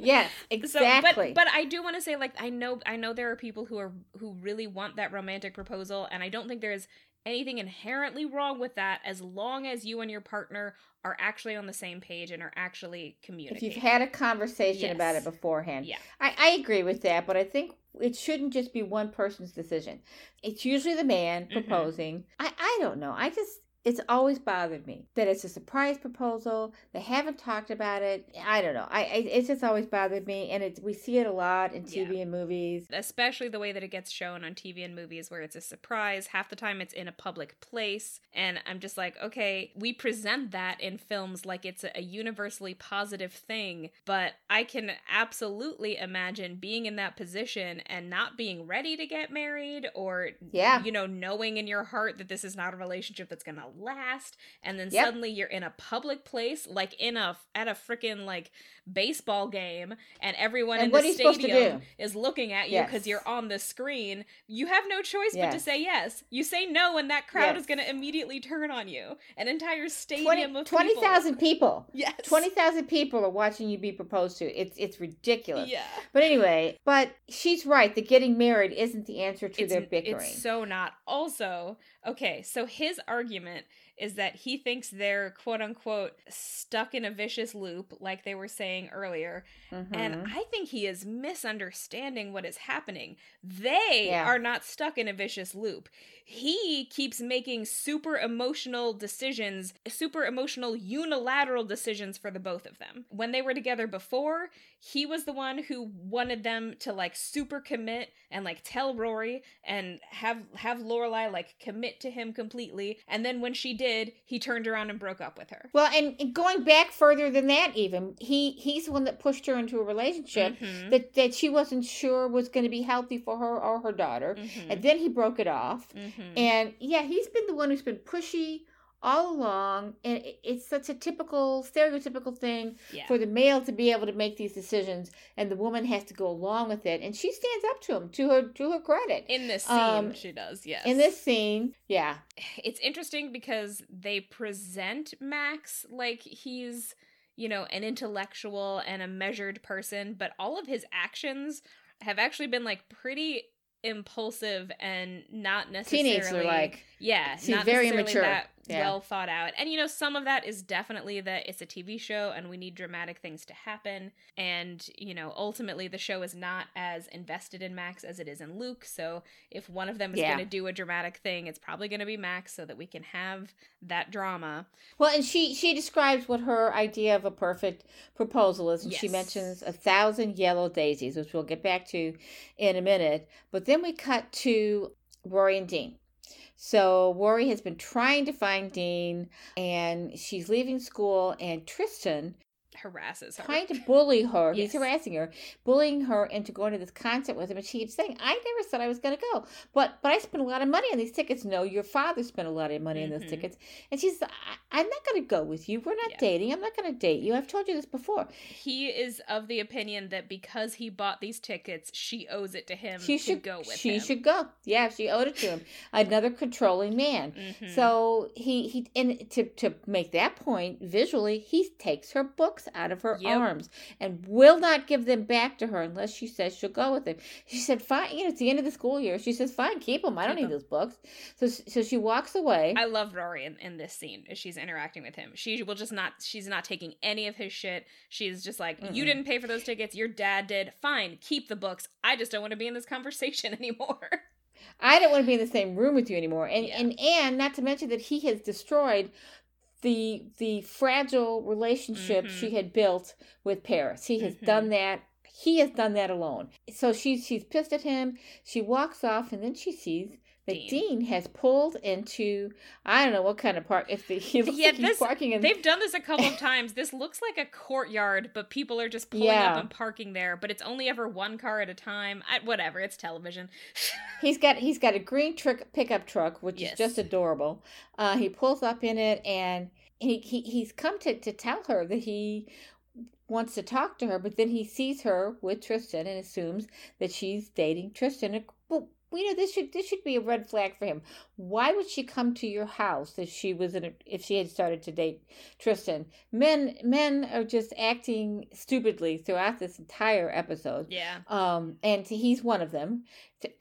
Yes, So, exactly. but but I do want to say like I know I know there are people who are who really want that romantic proposal, and I don't think there's anything inherently wrong with that as long as you and your partner are actually on the same page and are actually communicating. if you've had a conversation about it beforehand, yeah. I, I agree with that, but I think it shouldn't just be one person's decision. It's usually the man Mhm. proposing. I, I don't know. I just, it's always bothered me that it's a surprise proposal. They haven't talked about it. I don't know. I, I It's just always bothered me. And it's, we see it a lot in TV and movies. especially the way that it gets shown on TV and movies where it's a surprise. Half the time it's in a public place. And I'm just like, okay, we present that in films like it's a, universally positive thing. But I can absolutely imagine being in that position and not being ready to get married or, Yeah. you know, knowing in your heart that this is not a relationship that's going to last. And then Yep. suddenly you're in a public place, like in a, at a freaking like baseball game, and everyone And in the are you supposed to stadium is looking at you because Yes. you're on the screen, you have no choice but to say yes. You say no, and that crowd is going to immediately turn on you. An entire 20 stadium of 20,000 people. Yes. 20,000 people are watching you be proposed to. It's it's ridiculous. Yeah. But anyway, but she's right. The getting married isn't the answer to It's, their bickering. it's so not. Also, okay, so his argument is that he thinks they're quote unquote stuck in a vicious loop, like they were saying earlier. Mhm. And I think he is misunderstanding what is happening. They Yeah. are not stuck in a vicious loop. He keeps making super emotional decisions, super emotional unilateral decisions for the both of them. When they were together before, he was the one who wanted them to like super commit and like tell Rory and have have Lorelai like commit to him completely. And then when she did, he turned around and broke up with her. Well, and, going back further than that, even he he's the one that pushed her into a relationship Mhm. that that she wasn't sure was going to be healthy for her or her daughter, Mhm. and then he broke it off. Mhm. And yeah, he's been the one who's been pushy all along, and it's such a typical, stereotypical thing yeah. for the male to be able to make these decisions, and the woman has to go along with it, and she stands up to him to her to her credit. In this scene, Um, she does, yes. In this scene, yeah, it's interesting because they present Max like he's, you know, an intellectual and a measured person, but all of his actions have actually been like pretty impulsive and not necessarily teenager like. yeah, She's not very immature. that Yeah. well thought out. And you know, some of that is definitely that it's a TV show and we need dramatic things to happen. And you know, ultimately, the show is not as invested in Max as it is in Luke. So if one of them is Yeah. going to do a dramatic thing, it's probably going to be Max, so that we can have that drama. Well, and she she describes what her idea of a perfect proposal is, and she mentions a thousand yellow daisies, which we'll get back to in a minute. But then we cut to Rory and Dean. So Rory has been trying to find Dean, and she's leaving school, and Tristan Harasses her. trying to bully her. Yes. He's harassing her, bullying her into going to this concert with him. And she keeps saying, "I never said I was going to go, but but I spent a lot of money on these tickets." No, your father spent a lot of money on Mhm. those tickets. And she's, I, "I'm not going to go with you. We're not Yeah. dating. I'm not going to date you. I've told you this before." He is of the opinion that because he bought these tickets, she owes it to him She to should go with She him. should go. Yeah, she owed it to him. Another controlling man. Mhm. So he he and to to make that point visually, he takes her books out of her Yep. arms and will not give them back to her unless she says she'll go with him. She said, "Fine." You know, it's the end of the school year. She says, "Fine, keep them. I don't Keep need 'em." those books." So so she walks away. I love Rory in, in this scene as she's interacting with him. She will just not she's not taking any of his shit. She's just like, You Mm-mm. didn't pay for those tickets, your dad did. Fine, keep the books. I just don't want to be in this conversation anymore. I don't want to be in the same room with you anymore. And Yeah. and and not to mention that he has destroyed the the fragile relationship Mhm. she had built with Paris. He has Mhm. done that. He has done that alone. So she's she's pissed at him. She walks off, and then she sees that Dean. Dean, has pulled into I don't know what kind of park. If the, he Yeah, like this- parking in They've done this a couple of times. This looks like a courtyard, but people are just pulling Yeah. up and parking there. But it's only ever one car at a time. I, whatever, it's television. He's got he's got a green truck pickup truck, which Yes. is just adorable. Uh, he pulls up in it, and he, he he's come to to tell her that he wants to talk to her, but then he sees her with Tristan and assumes that she's dating Tristan. You know this should this should be a red flag for him. Why would she come to your house if she was in a, if she had started to date Tristan? Men men are just acting stupidly throughout this entire episode. Yeah. um and he's one of them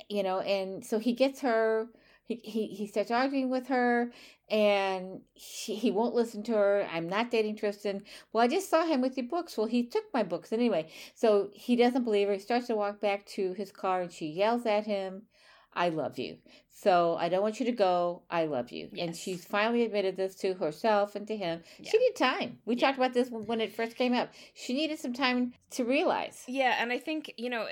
you know and so he gets her he he, he starts arguing with her and she, he won't listen to her. I'm not dating tristan. Well i just saw him with your books. Well he took my books anyway. So he doesn't believe her. He starts to walk back to his car and she yells at him i love you so i don't want you to go. I love you. And Yes. she's finally admitted this to herself and to him. Yeah. she needed time. We Yeah. talked about this when when it first came up. She needed some time to realize. Yeah, and I think you know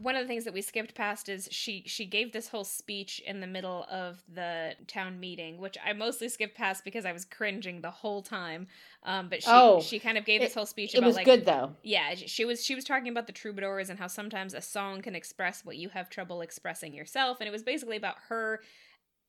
one of the things that we skipped past is she she gave this whole speech in the middle of the town meeting, which I mostly skipped past because I was cringing the whole time. Um, but she Oh, she kind of gave this it- whole speech it about was like good though. Yeah she was she was talking about the troubadours and how sometimes a song can express what you have trouble expressing yourself, and it was basically about her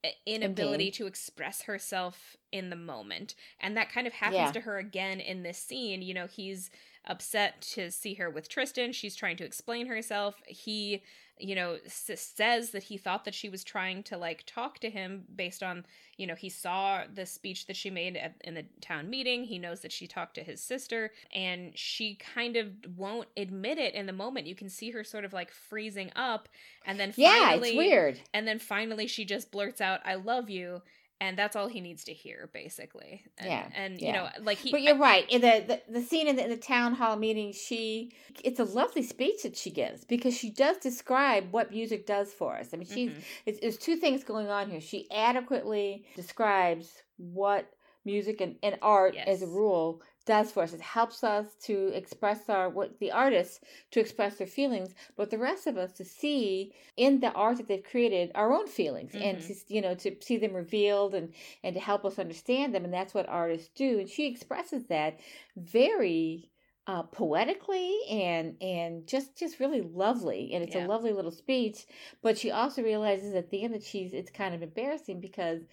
uh, inability Indeed. to express herself in the moment and that kind of happens Yeah. to her again in this scene you know he's upset to see her with Tristan she's trying to explain herself he you know s- says that he thought that she was trying to like talk to him based on you know he saw the speech that she made at, in the town meeting. He knows that she talked to his sister and she kind of won't admit it in the moment. You can see her sort of like freezing up and then Yeah, it's weird. and then finally she just blurts out i love you and that's all he needs to hear basically and, Yeah, and you yeah. know like he But you're right. In the, the the scene in the, in the town hall meeting, she it's a lovely speech that she gives because she does describe what music does for us. I mean, she's Mhm. it's, there's two things going on here. She adequately describes what music and, and art, as a rule, does for us. It helps us to express our what the artists to express their feelings, but the rest of us to see in the art that they've created our own feelings and Mhm. to you know to see them revealed and and to help us understand them. And that's what artists do. And she expresses that very uh, poetically and and just just really lovely and it's Yeah. a lovely little speech but she also realizes at the end that she's it's kind of embarrassing because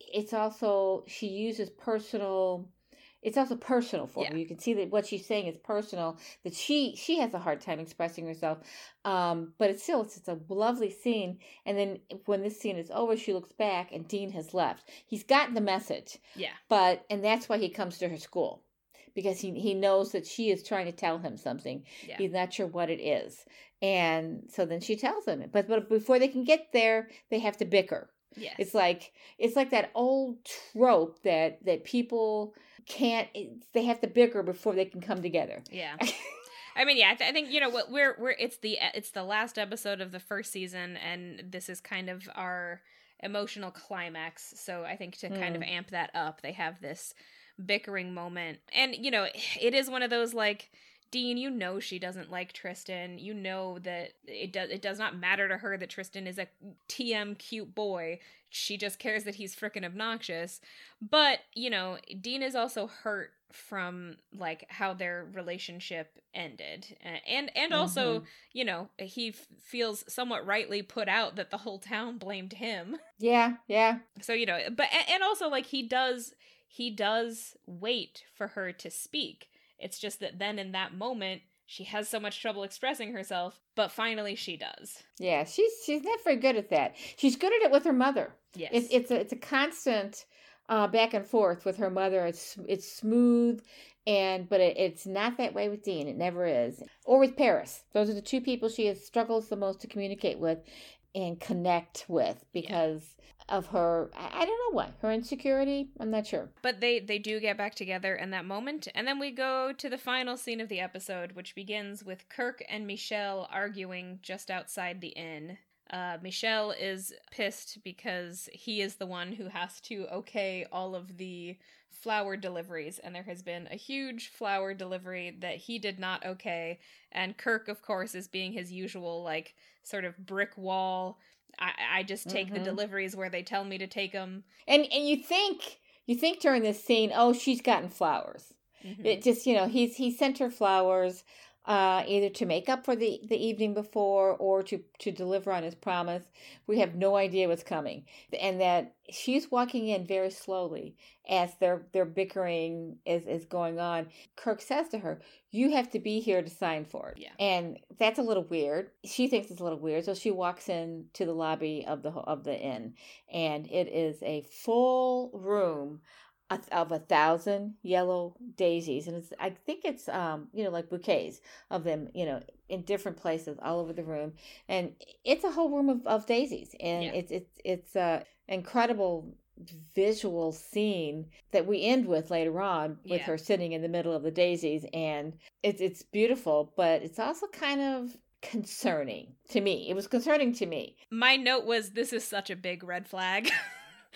it's also she uses personal it's also personal for her you. Can see that what she's saying is personal that she she has a hard time expressing herself um but it's still it's, it's a lovely scene. And then when this scene is over she looks back and dean has left. He's gotten the message yeah. but and that's why he comes to her school because he, he knows that she is trying to tell him something. Yeah. He's not sure what it is. And so then she tells him but but before they can get there they have to bicker. Yes. it's like it's like that old trope that that people can't eh, they have to bicker before they can come together yeah I mean, yeah, I, th- I think you know what we're we're it's the eh, it's the last episode of the first season, and this is kind of our emotional climax. So I think to kind of hmm. amp that up, they have this bickering moment, and you know, it is one of those like. Dean, you know she doesn't like Tristan. You know that it does it does not matter to her that Tristan is a TM cute boy. She just cares that he's freaking obnoxious. But, you know, Dean is also hurt from like how their relationship ended. And and also, mm-hmm. you know, he f- feels somewhat rightly put out that the whole town blamed him. yeah yeah So, you know, but and also like he does he does wait for her to speak. It's just that then in that moment she has so much trouble expressing herself, but finally she does. yeah she's she's not very good at that she's good at it with her mother Yes. It's it's a it's a constant uh, back and forth with her mother. It's it's smooth, and but it, it's not that way with Dean. It never is, or with Paris. Those are the two people she has struggles the most to communicate with and connect with because of her. I, don't know why her insecurity. I'm not sure. But they they do get back together in that moment, and then we go to the final scene of the episode, which begins with Kirk and Michel arguing just outside the inn. Uh, Michel is pissed because he is the one who has to okay all of the flower deliveries, and there has been a huge flower delivery that he did not okay. And Kirk, of course, is being his usual, like, sort of brick wall. I, I just take Mhm. the deliveries where they tell me to take them. And and you think you think during this scene, oh, she's gotten flowers. It just you know he's he sent her flowers uh, either to make up for the, the evening before or to to deliver on his promise. We have no idea what's coming, and that she's walking in very slowly as their their bickering is is going on. Kirk says to her, "You have to be here to sign for it." Yeah. and that's a little weird. She thinks it's a little weird, so she walks in to the lobby of the of the inn, and it is a full room of a thousand yellow daisies and it's i think it's um you know like bouquets of them you know in different places all over the room and it's a whole room of, of daisies and Yeah. it's it's it's a incredible visual scene that we end with later on with Yeah. her sitting in the middle of the daisies and it's it's beautiful but it's also kind of concerning to me it was concerning to me my note was this is such a big red flag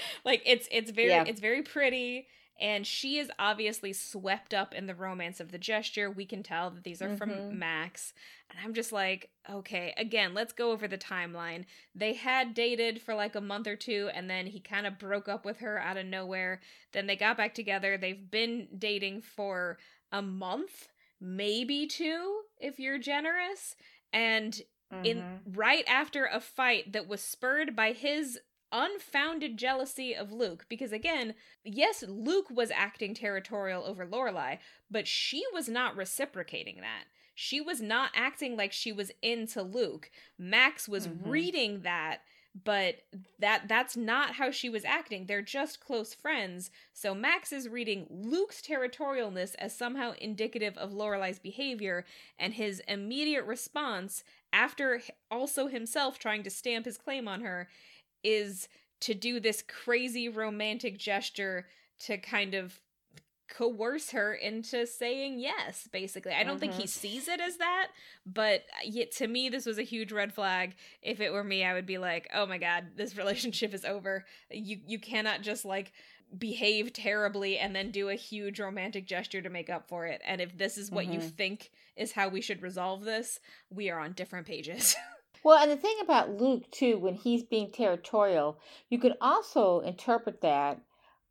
like it's it's very Yeah. it's very pretty and she is obviously swept up in the romance of the gesture we can tell that these are Mhm. from max and i'm just like okay again let's go over the timeline they had dated for like a month or two and then he kind of broke up with her out of nowhere then they got back together they've been dating for a month maybe two if you're generous and in Mhm. right after a fight that was spurred by his unfounded jealousy of Luke because again yes Luke was acting territorial over Lorelai but she was not reciprocating that. She was not acting like she was into Luke. Max was Mhm. reading that but that that's not how she was acting. They're just close friends. So Max is reading Luke's territorialness as somehow indicative of Lorelai's behavior and his immediate response after also himself trying to stamp his claim on her is to do this crazy romantic gesture to kind of coerce her into saying yes basically i don't mm-hmm. think he mm-hmm. sees it as that but yet to me this was a huge red flag if it were me i would be like oh my god this relationship is over you you cannot just like behave terribly and then do a huge romantic gesture to make up for it and if this is what mm-hmm. you think is how we should resolve this we are on different pages Well, and the thing about Luke too, when he's being territorial, you could also interpret that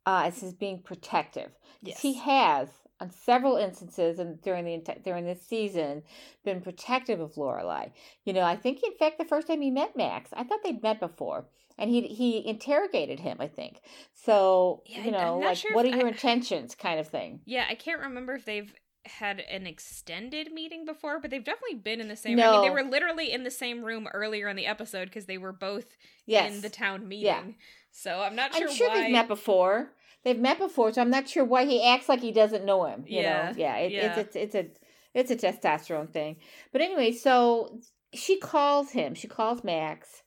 uh, as his being protective. Yes. He has, on several instances and during the during this season, been protective of Lorelai. You know, I think in fact the first time he met Max, I thought they'd met before, and he he interrogated him. I think so. Yeah, you know, like sure what are your I, intentions, kind of thing. Yeah, I can't remember if they've had an extended meeting before, but they've definitely been in the same. No. I mean, they were literally in the same room earlier in the episode because they were both yes. in the town meeting. Yeah. So I'm not sure. I'm sure why... they've met before. They've met before, so I'm not sure why he acts like he doesn't know him. You yeah. know, yeah, it, yeah. It's, it's it's a it's a testosterone thing. But anyway, so she calls him. She calls Max.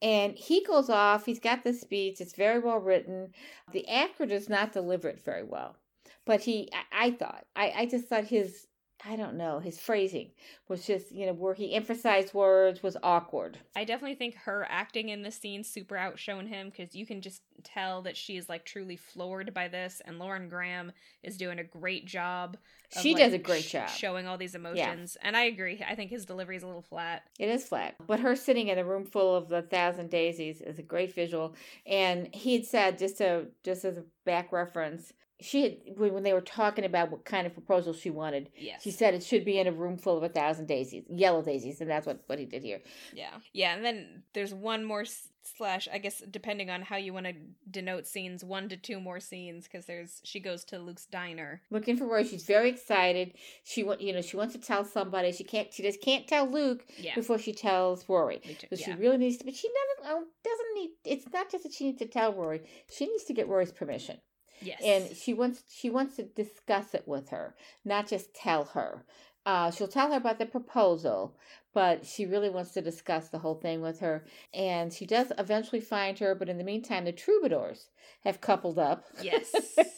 And he goes off. He's got the speech. It's very well written. The actor does not deliver it very well but he I, I thought I, I just thought his I don't know, his phrasing was just, you know, where he emphasized words was awkward. I definitely think her acting in this scene super outshone him because you can just tell that she is like truly floored by this. And Lauren Graham is doing a great job. Of, she like, does a great job showing all these emotions. Yeah. And I agree. I think his delivery is a little flat. It is flat. But her sitting in a room full of the thousand daisies is a great visual. And he had said, just to just as a back reference, she had when they were talking about what kind of proposal she wanted. Yes. She said it should be in a room full of a thousand daisies, yellow daisies, and that's what what he did here. Yeah, yeah, and then there's one more slash I guess depending on how you want to denote scenes, one to two more scenes because there's she goes to Luke's diner looking for Rory. She's very excited. She want you know she wants to tell somebody. She can't. She just can't tell Luke yeah. before she tells Rory. So yeah. she really needs to. But she doesn't. Oh, doesn't need. It's not just that she needs to tell Rory. She needs to get Rory's permission. Yes. And she wants she wants to discuss it with her, not just tell her. Uh, she'll tell her about the proposal, but she really wants to discuss the whole thing with her. And she does eventually find her, but in the meantime, the troubadours have coupled up. Yes.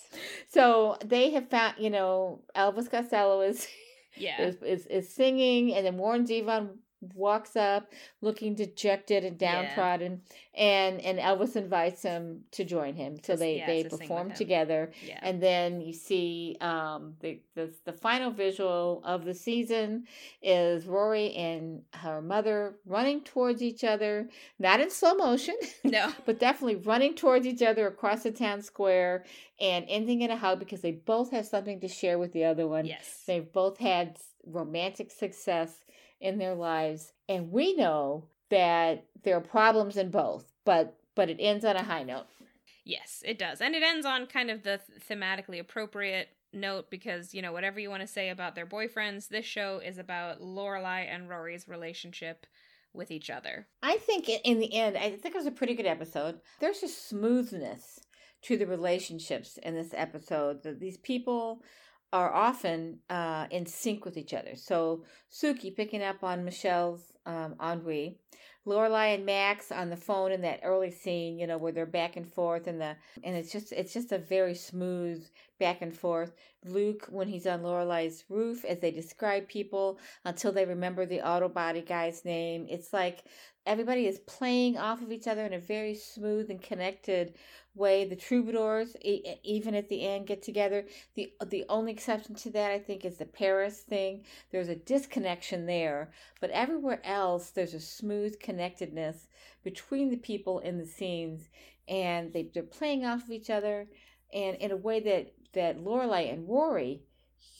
so they have found, you know, Elvis Costello is. Yeah. Is, is, is singing, and then Warren Zevon walks up looking dejected and downtrodden yeah. and and elvis invites him to join him. So they yeah, they perform together. Yeah. and then you see um the, the the final visual of the season is rory and her mother running towards each other not in slow motion no. but definitely running towards each other across the town square and ending in a hug because they both have something to share with the other one. Yes. They've both had romantic success in their lives and we know that there are problems in both but but it ends on a high note. Yes it does and it ends on kind of the thematically appropriate note because you know whatever you want to say about their boyfriends this show is about lorelai and rory's relationship with each other. I think in the end i think it was a pretty good episode. There's a smoothness to the relationships in this episode that these people are often uh, in sync with each other. So Sookie picking up on Michel's um, ennui, Lorelai and Max on the phone in that early scene, you know, where they're back and forth, and the and it's just it's just a very smooth back and forth. Luke when he's on Lorelai's roof as they describe people until they remember the auto body guy's name. It's like everybody is playing off of each other in a very smooth and connected way the troubadours even at the end get together the the only exception to that i think is the paris thing there's a disconnection there but everywhere else there's a smooth connectedness between the people in the scenes and they, they're playing off of each other and in a way that that lorelai and rory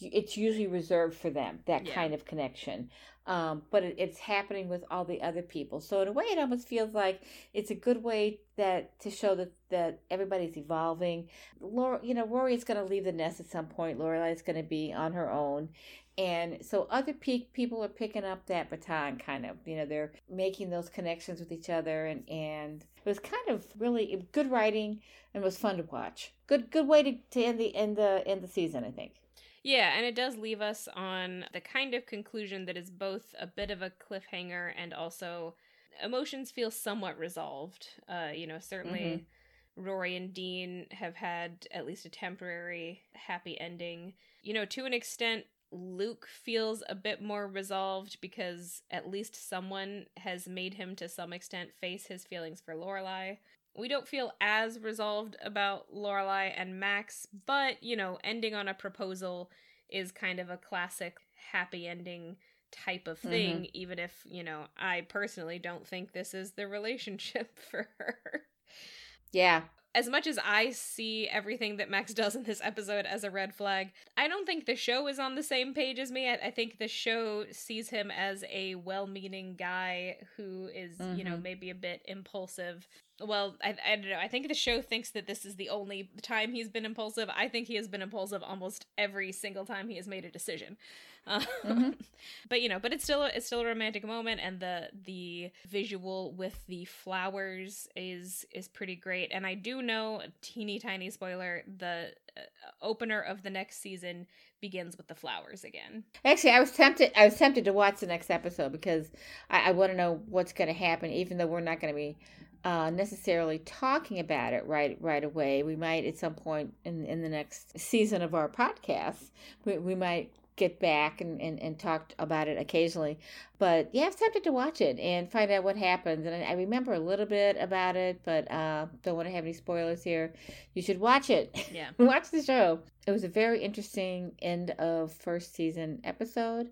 it's usually reserved for them that yeah. kind of connection um, but it, it's happening with all the other people. So in a way, it almost feels like it's a good way that to show that that everybody's evolving. Laura, you know, Rory is going to leave the nest at some point. Lorelai is going to be on her own, and so other pe- people are picking up that baton, kind of. You know, they're making those connections with each other, and and it was kind of really good writing and was fun to watch. Good good way to, to end the end the end the season, I think. Yeah, and it does leave us on the kind of conclusion that is both a bit of a cliffhanger and also emotions feel somewhat resolved. Uh, you know, certainly Mm-hmm. Rory and Dean have had at least a temporary happy ending. You know, to an extent, Luke feels a bit more resolved because at least someone has made him to some extent face his feelings for Lorelai. We don't feel as resolved about Lorelai and Max, but you know, ending on a proposal is kind of a classic happy ending type of mm-hmm. thing, even if, you know, I personally don't think this is the relationship for her. Yeah. As much as I see everything that Max does in this episode as a red flag, I don't think the show is on the same page as me. I, I think the show sees him as a well meaning guy who is, you know, Mhm. maybe a bit impulsive. Well, I, I don't know. I think the show thinks that this is the only time he's been impulsive. I think he has been impulsive almost every single time he has made a decision. Mhm. but you know, but it's still it's still a romantic moment, and the the visual with the flowers is is pretty great. And I do know, a teeny tiny spoiler, the uh, opener of the next season begins with the flowers again. Actually, I was tempted. I was tempted to watch the next episode because I, I want to know what's going to happen, even though we're not going to be uh, necessarily talking about it right right away. We might at some point in in the next season of our podcast, we, we might get back and, and, and talk about it occasionally. But yeah, I was tempted to watch it and find out what happens. And I, I remember a little bit about it, but uh, don't want to have any spoilers here. You should watch it. Yeah. watch the show. It was a very interesting end of first season episode,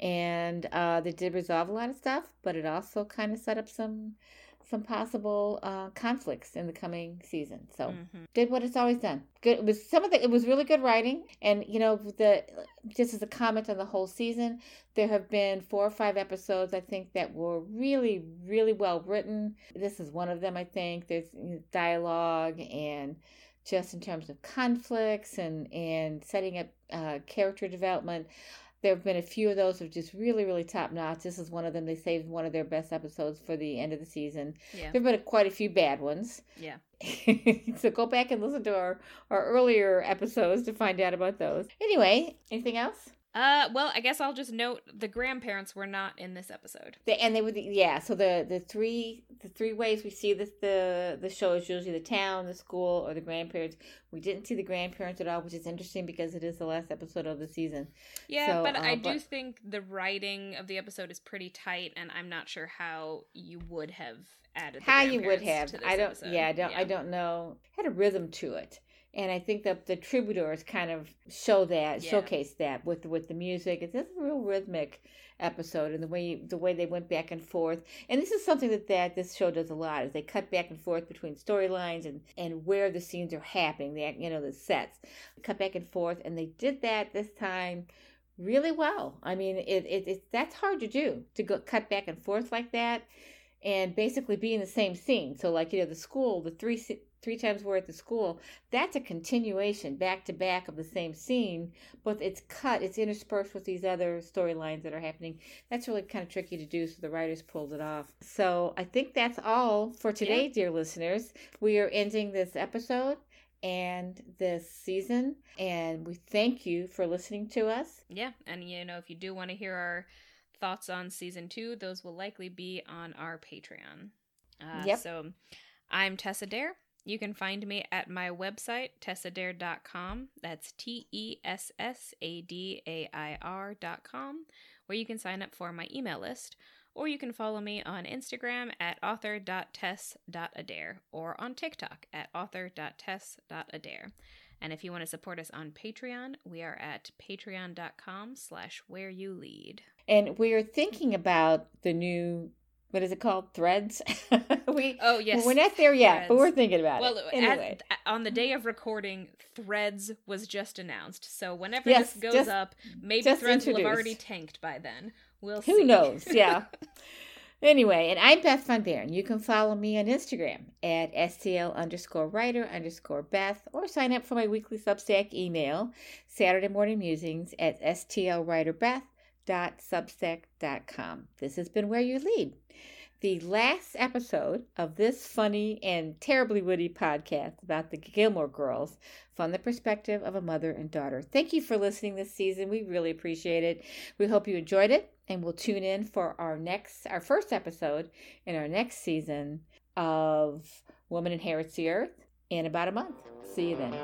and uh, they did resolve a lot of stuff, but it also kind of set up some some possible uh, conflicts in the coming season. So Mhm. did what it's always done. Good. It was some of the. It was really good writing, and you know the just as a comment on the whole season, there have been four or five episodes I think that were really really well written. This is one of them. I think there's dialogue and just in terms of conflicts and and setting up uh, character development. There have been a few of those are just really, really top notch. This is one of them. They saved one of their best episodes for the end of the season. Yeah. There have been quite a few bad ones. Yeah. so go back and listen to our, our earlier episodes to find out about those. Anyway, anything else? Uh, well, I guess I'll just note the grandparents were not in this episode. The, and they would yeah. So the the three the three ways we see this the the show is usually the town, the school, or the grandparents. We didn't see the grandparents at all, which is interesting because it is the last episode of the season. Yeah, So, but uh, I do think the writing of the episode is pretty tight, and I'm not sure how you would have added. The How you would have? I don't. episode. Yeah, I don't. I don't know. Had a rhythm to it. And I think that the troubadours kind of show that, Yeah. showcase that with with the music. It's a real rhythmic episode, and the way the way they went back and forth. And this is something that that this show does a lot is they cut back and forth between storylines and and where the scenes are happening. They you know the sets cut back and forth, and they did that this time really well. I mean, it, it it's that's hard to do to go cut back and forth like that, and basically be in the same scene. So like you know the school, the three three times we're at the school, that's a continuation back to back of the same scene, but it's cut, it's interspersed with these other storylines that are happening. That's really kind of tricky to do, so the writers pulled it off. So I think that's all for today, dear listeners. We are ending this episode and this season, and we thank you for listening to us. Yeah, and you know, if you do want to hear our thoughts on season two, those will likely be on our Patreon. Uh, Yep. So, I'm Tessa Dare. You can find me at my website, tessadair.com. That's T E S S A D A I R.com, where you can sign up for my email list. Or you can follow me on Instagram at author.tess.adair or on TikTok at author.tess.adair. And if you want to support us on Patreon, we are at patreon.com slash where you lead. And we are thinking about the new, what is it called? Threads? we, Oh, yes. We're not there yet, but we're thinking about Well, it. Well, Anyway. on the day of recording, Threads was just announced. So whenever Yes, this goes just- up, maybe Threads will have already tanked by then. We'll see. Who knows? Yeah. anyway, and I'm Beth Von Baron. You can follow me on Instagram at STL underscore writer underscore Beth or sign up for my weekly Substack email, Saturday Morning Musings at stlwriterbeth.substack.com. This has been Where You Lead. the last episode of this funny and terribly witty podcast about the Gilmore Girls from the perspective of a mother and daughter. Thank you for listening this season. We really appreciate it. We hope you enjoyed it and we'll tune in for our next our first episode in our next season of Woman Inherits the Earth in about a month. See you then.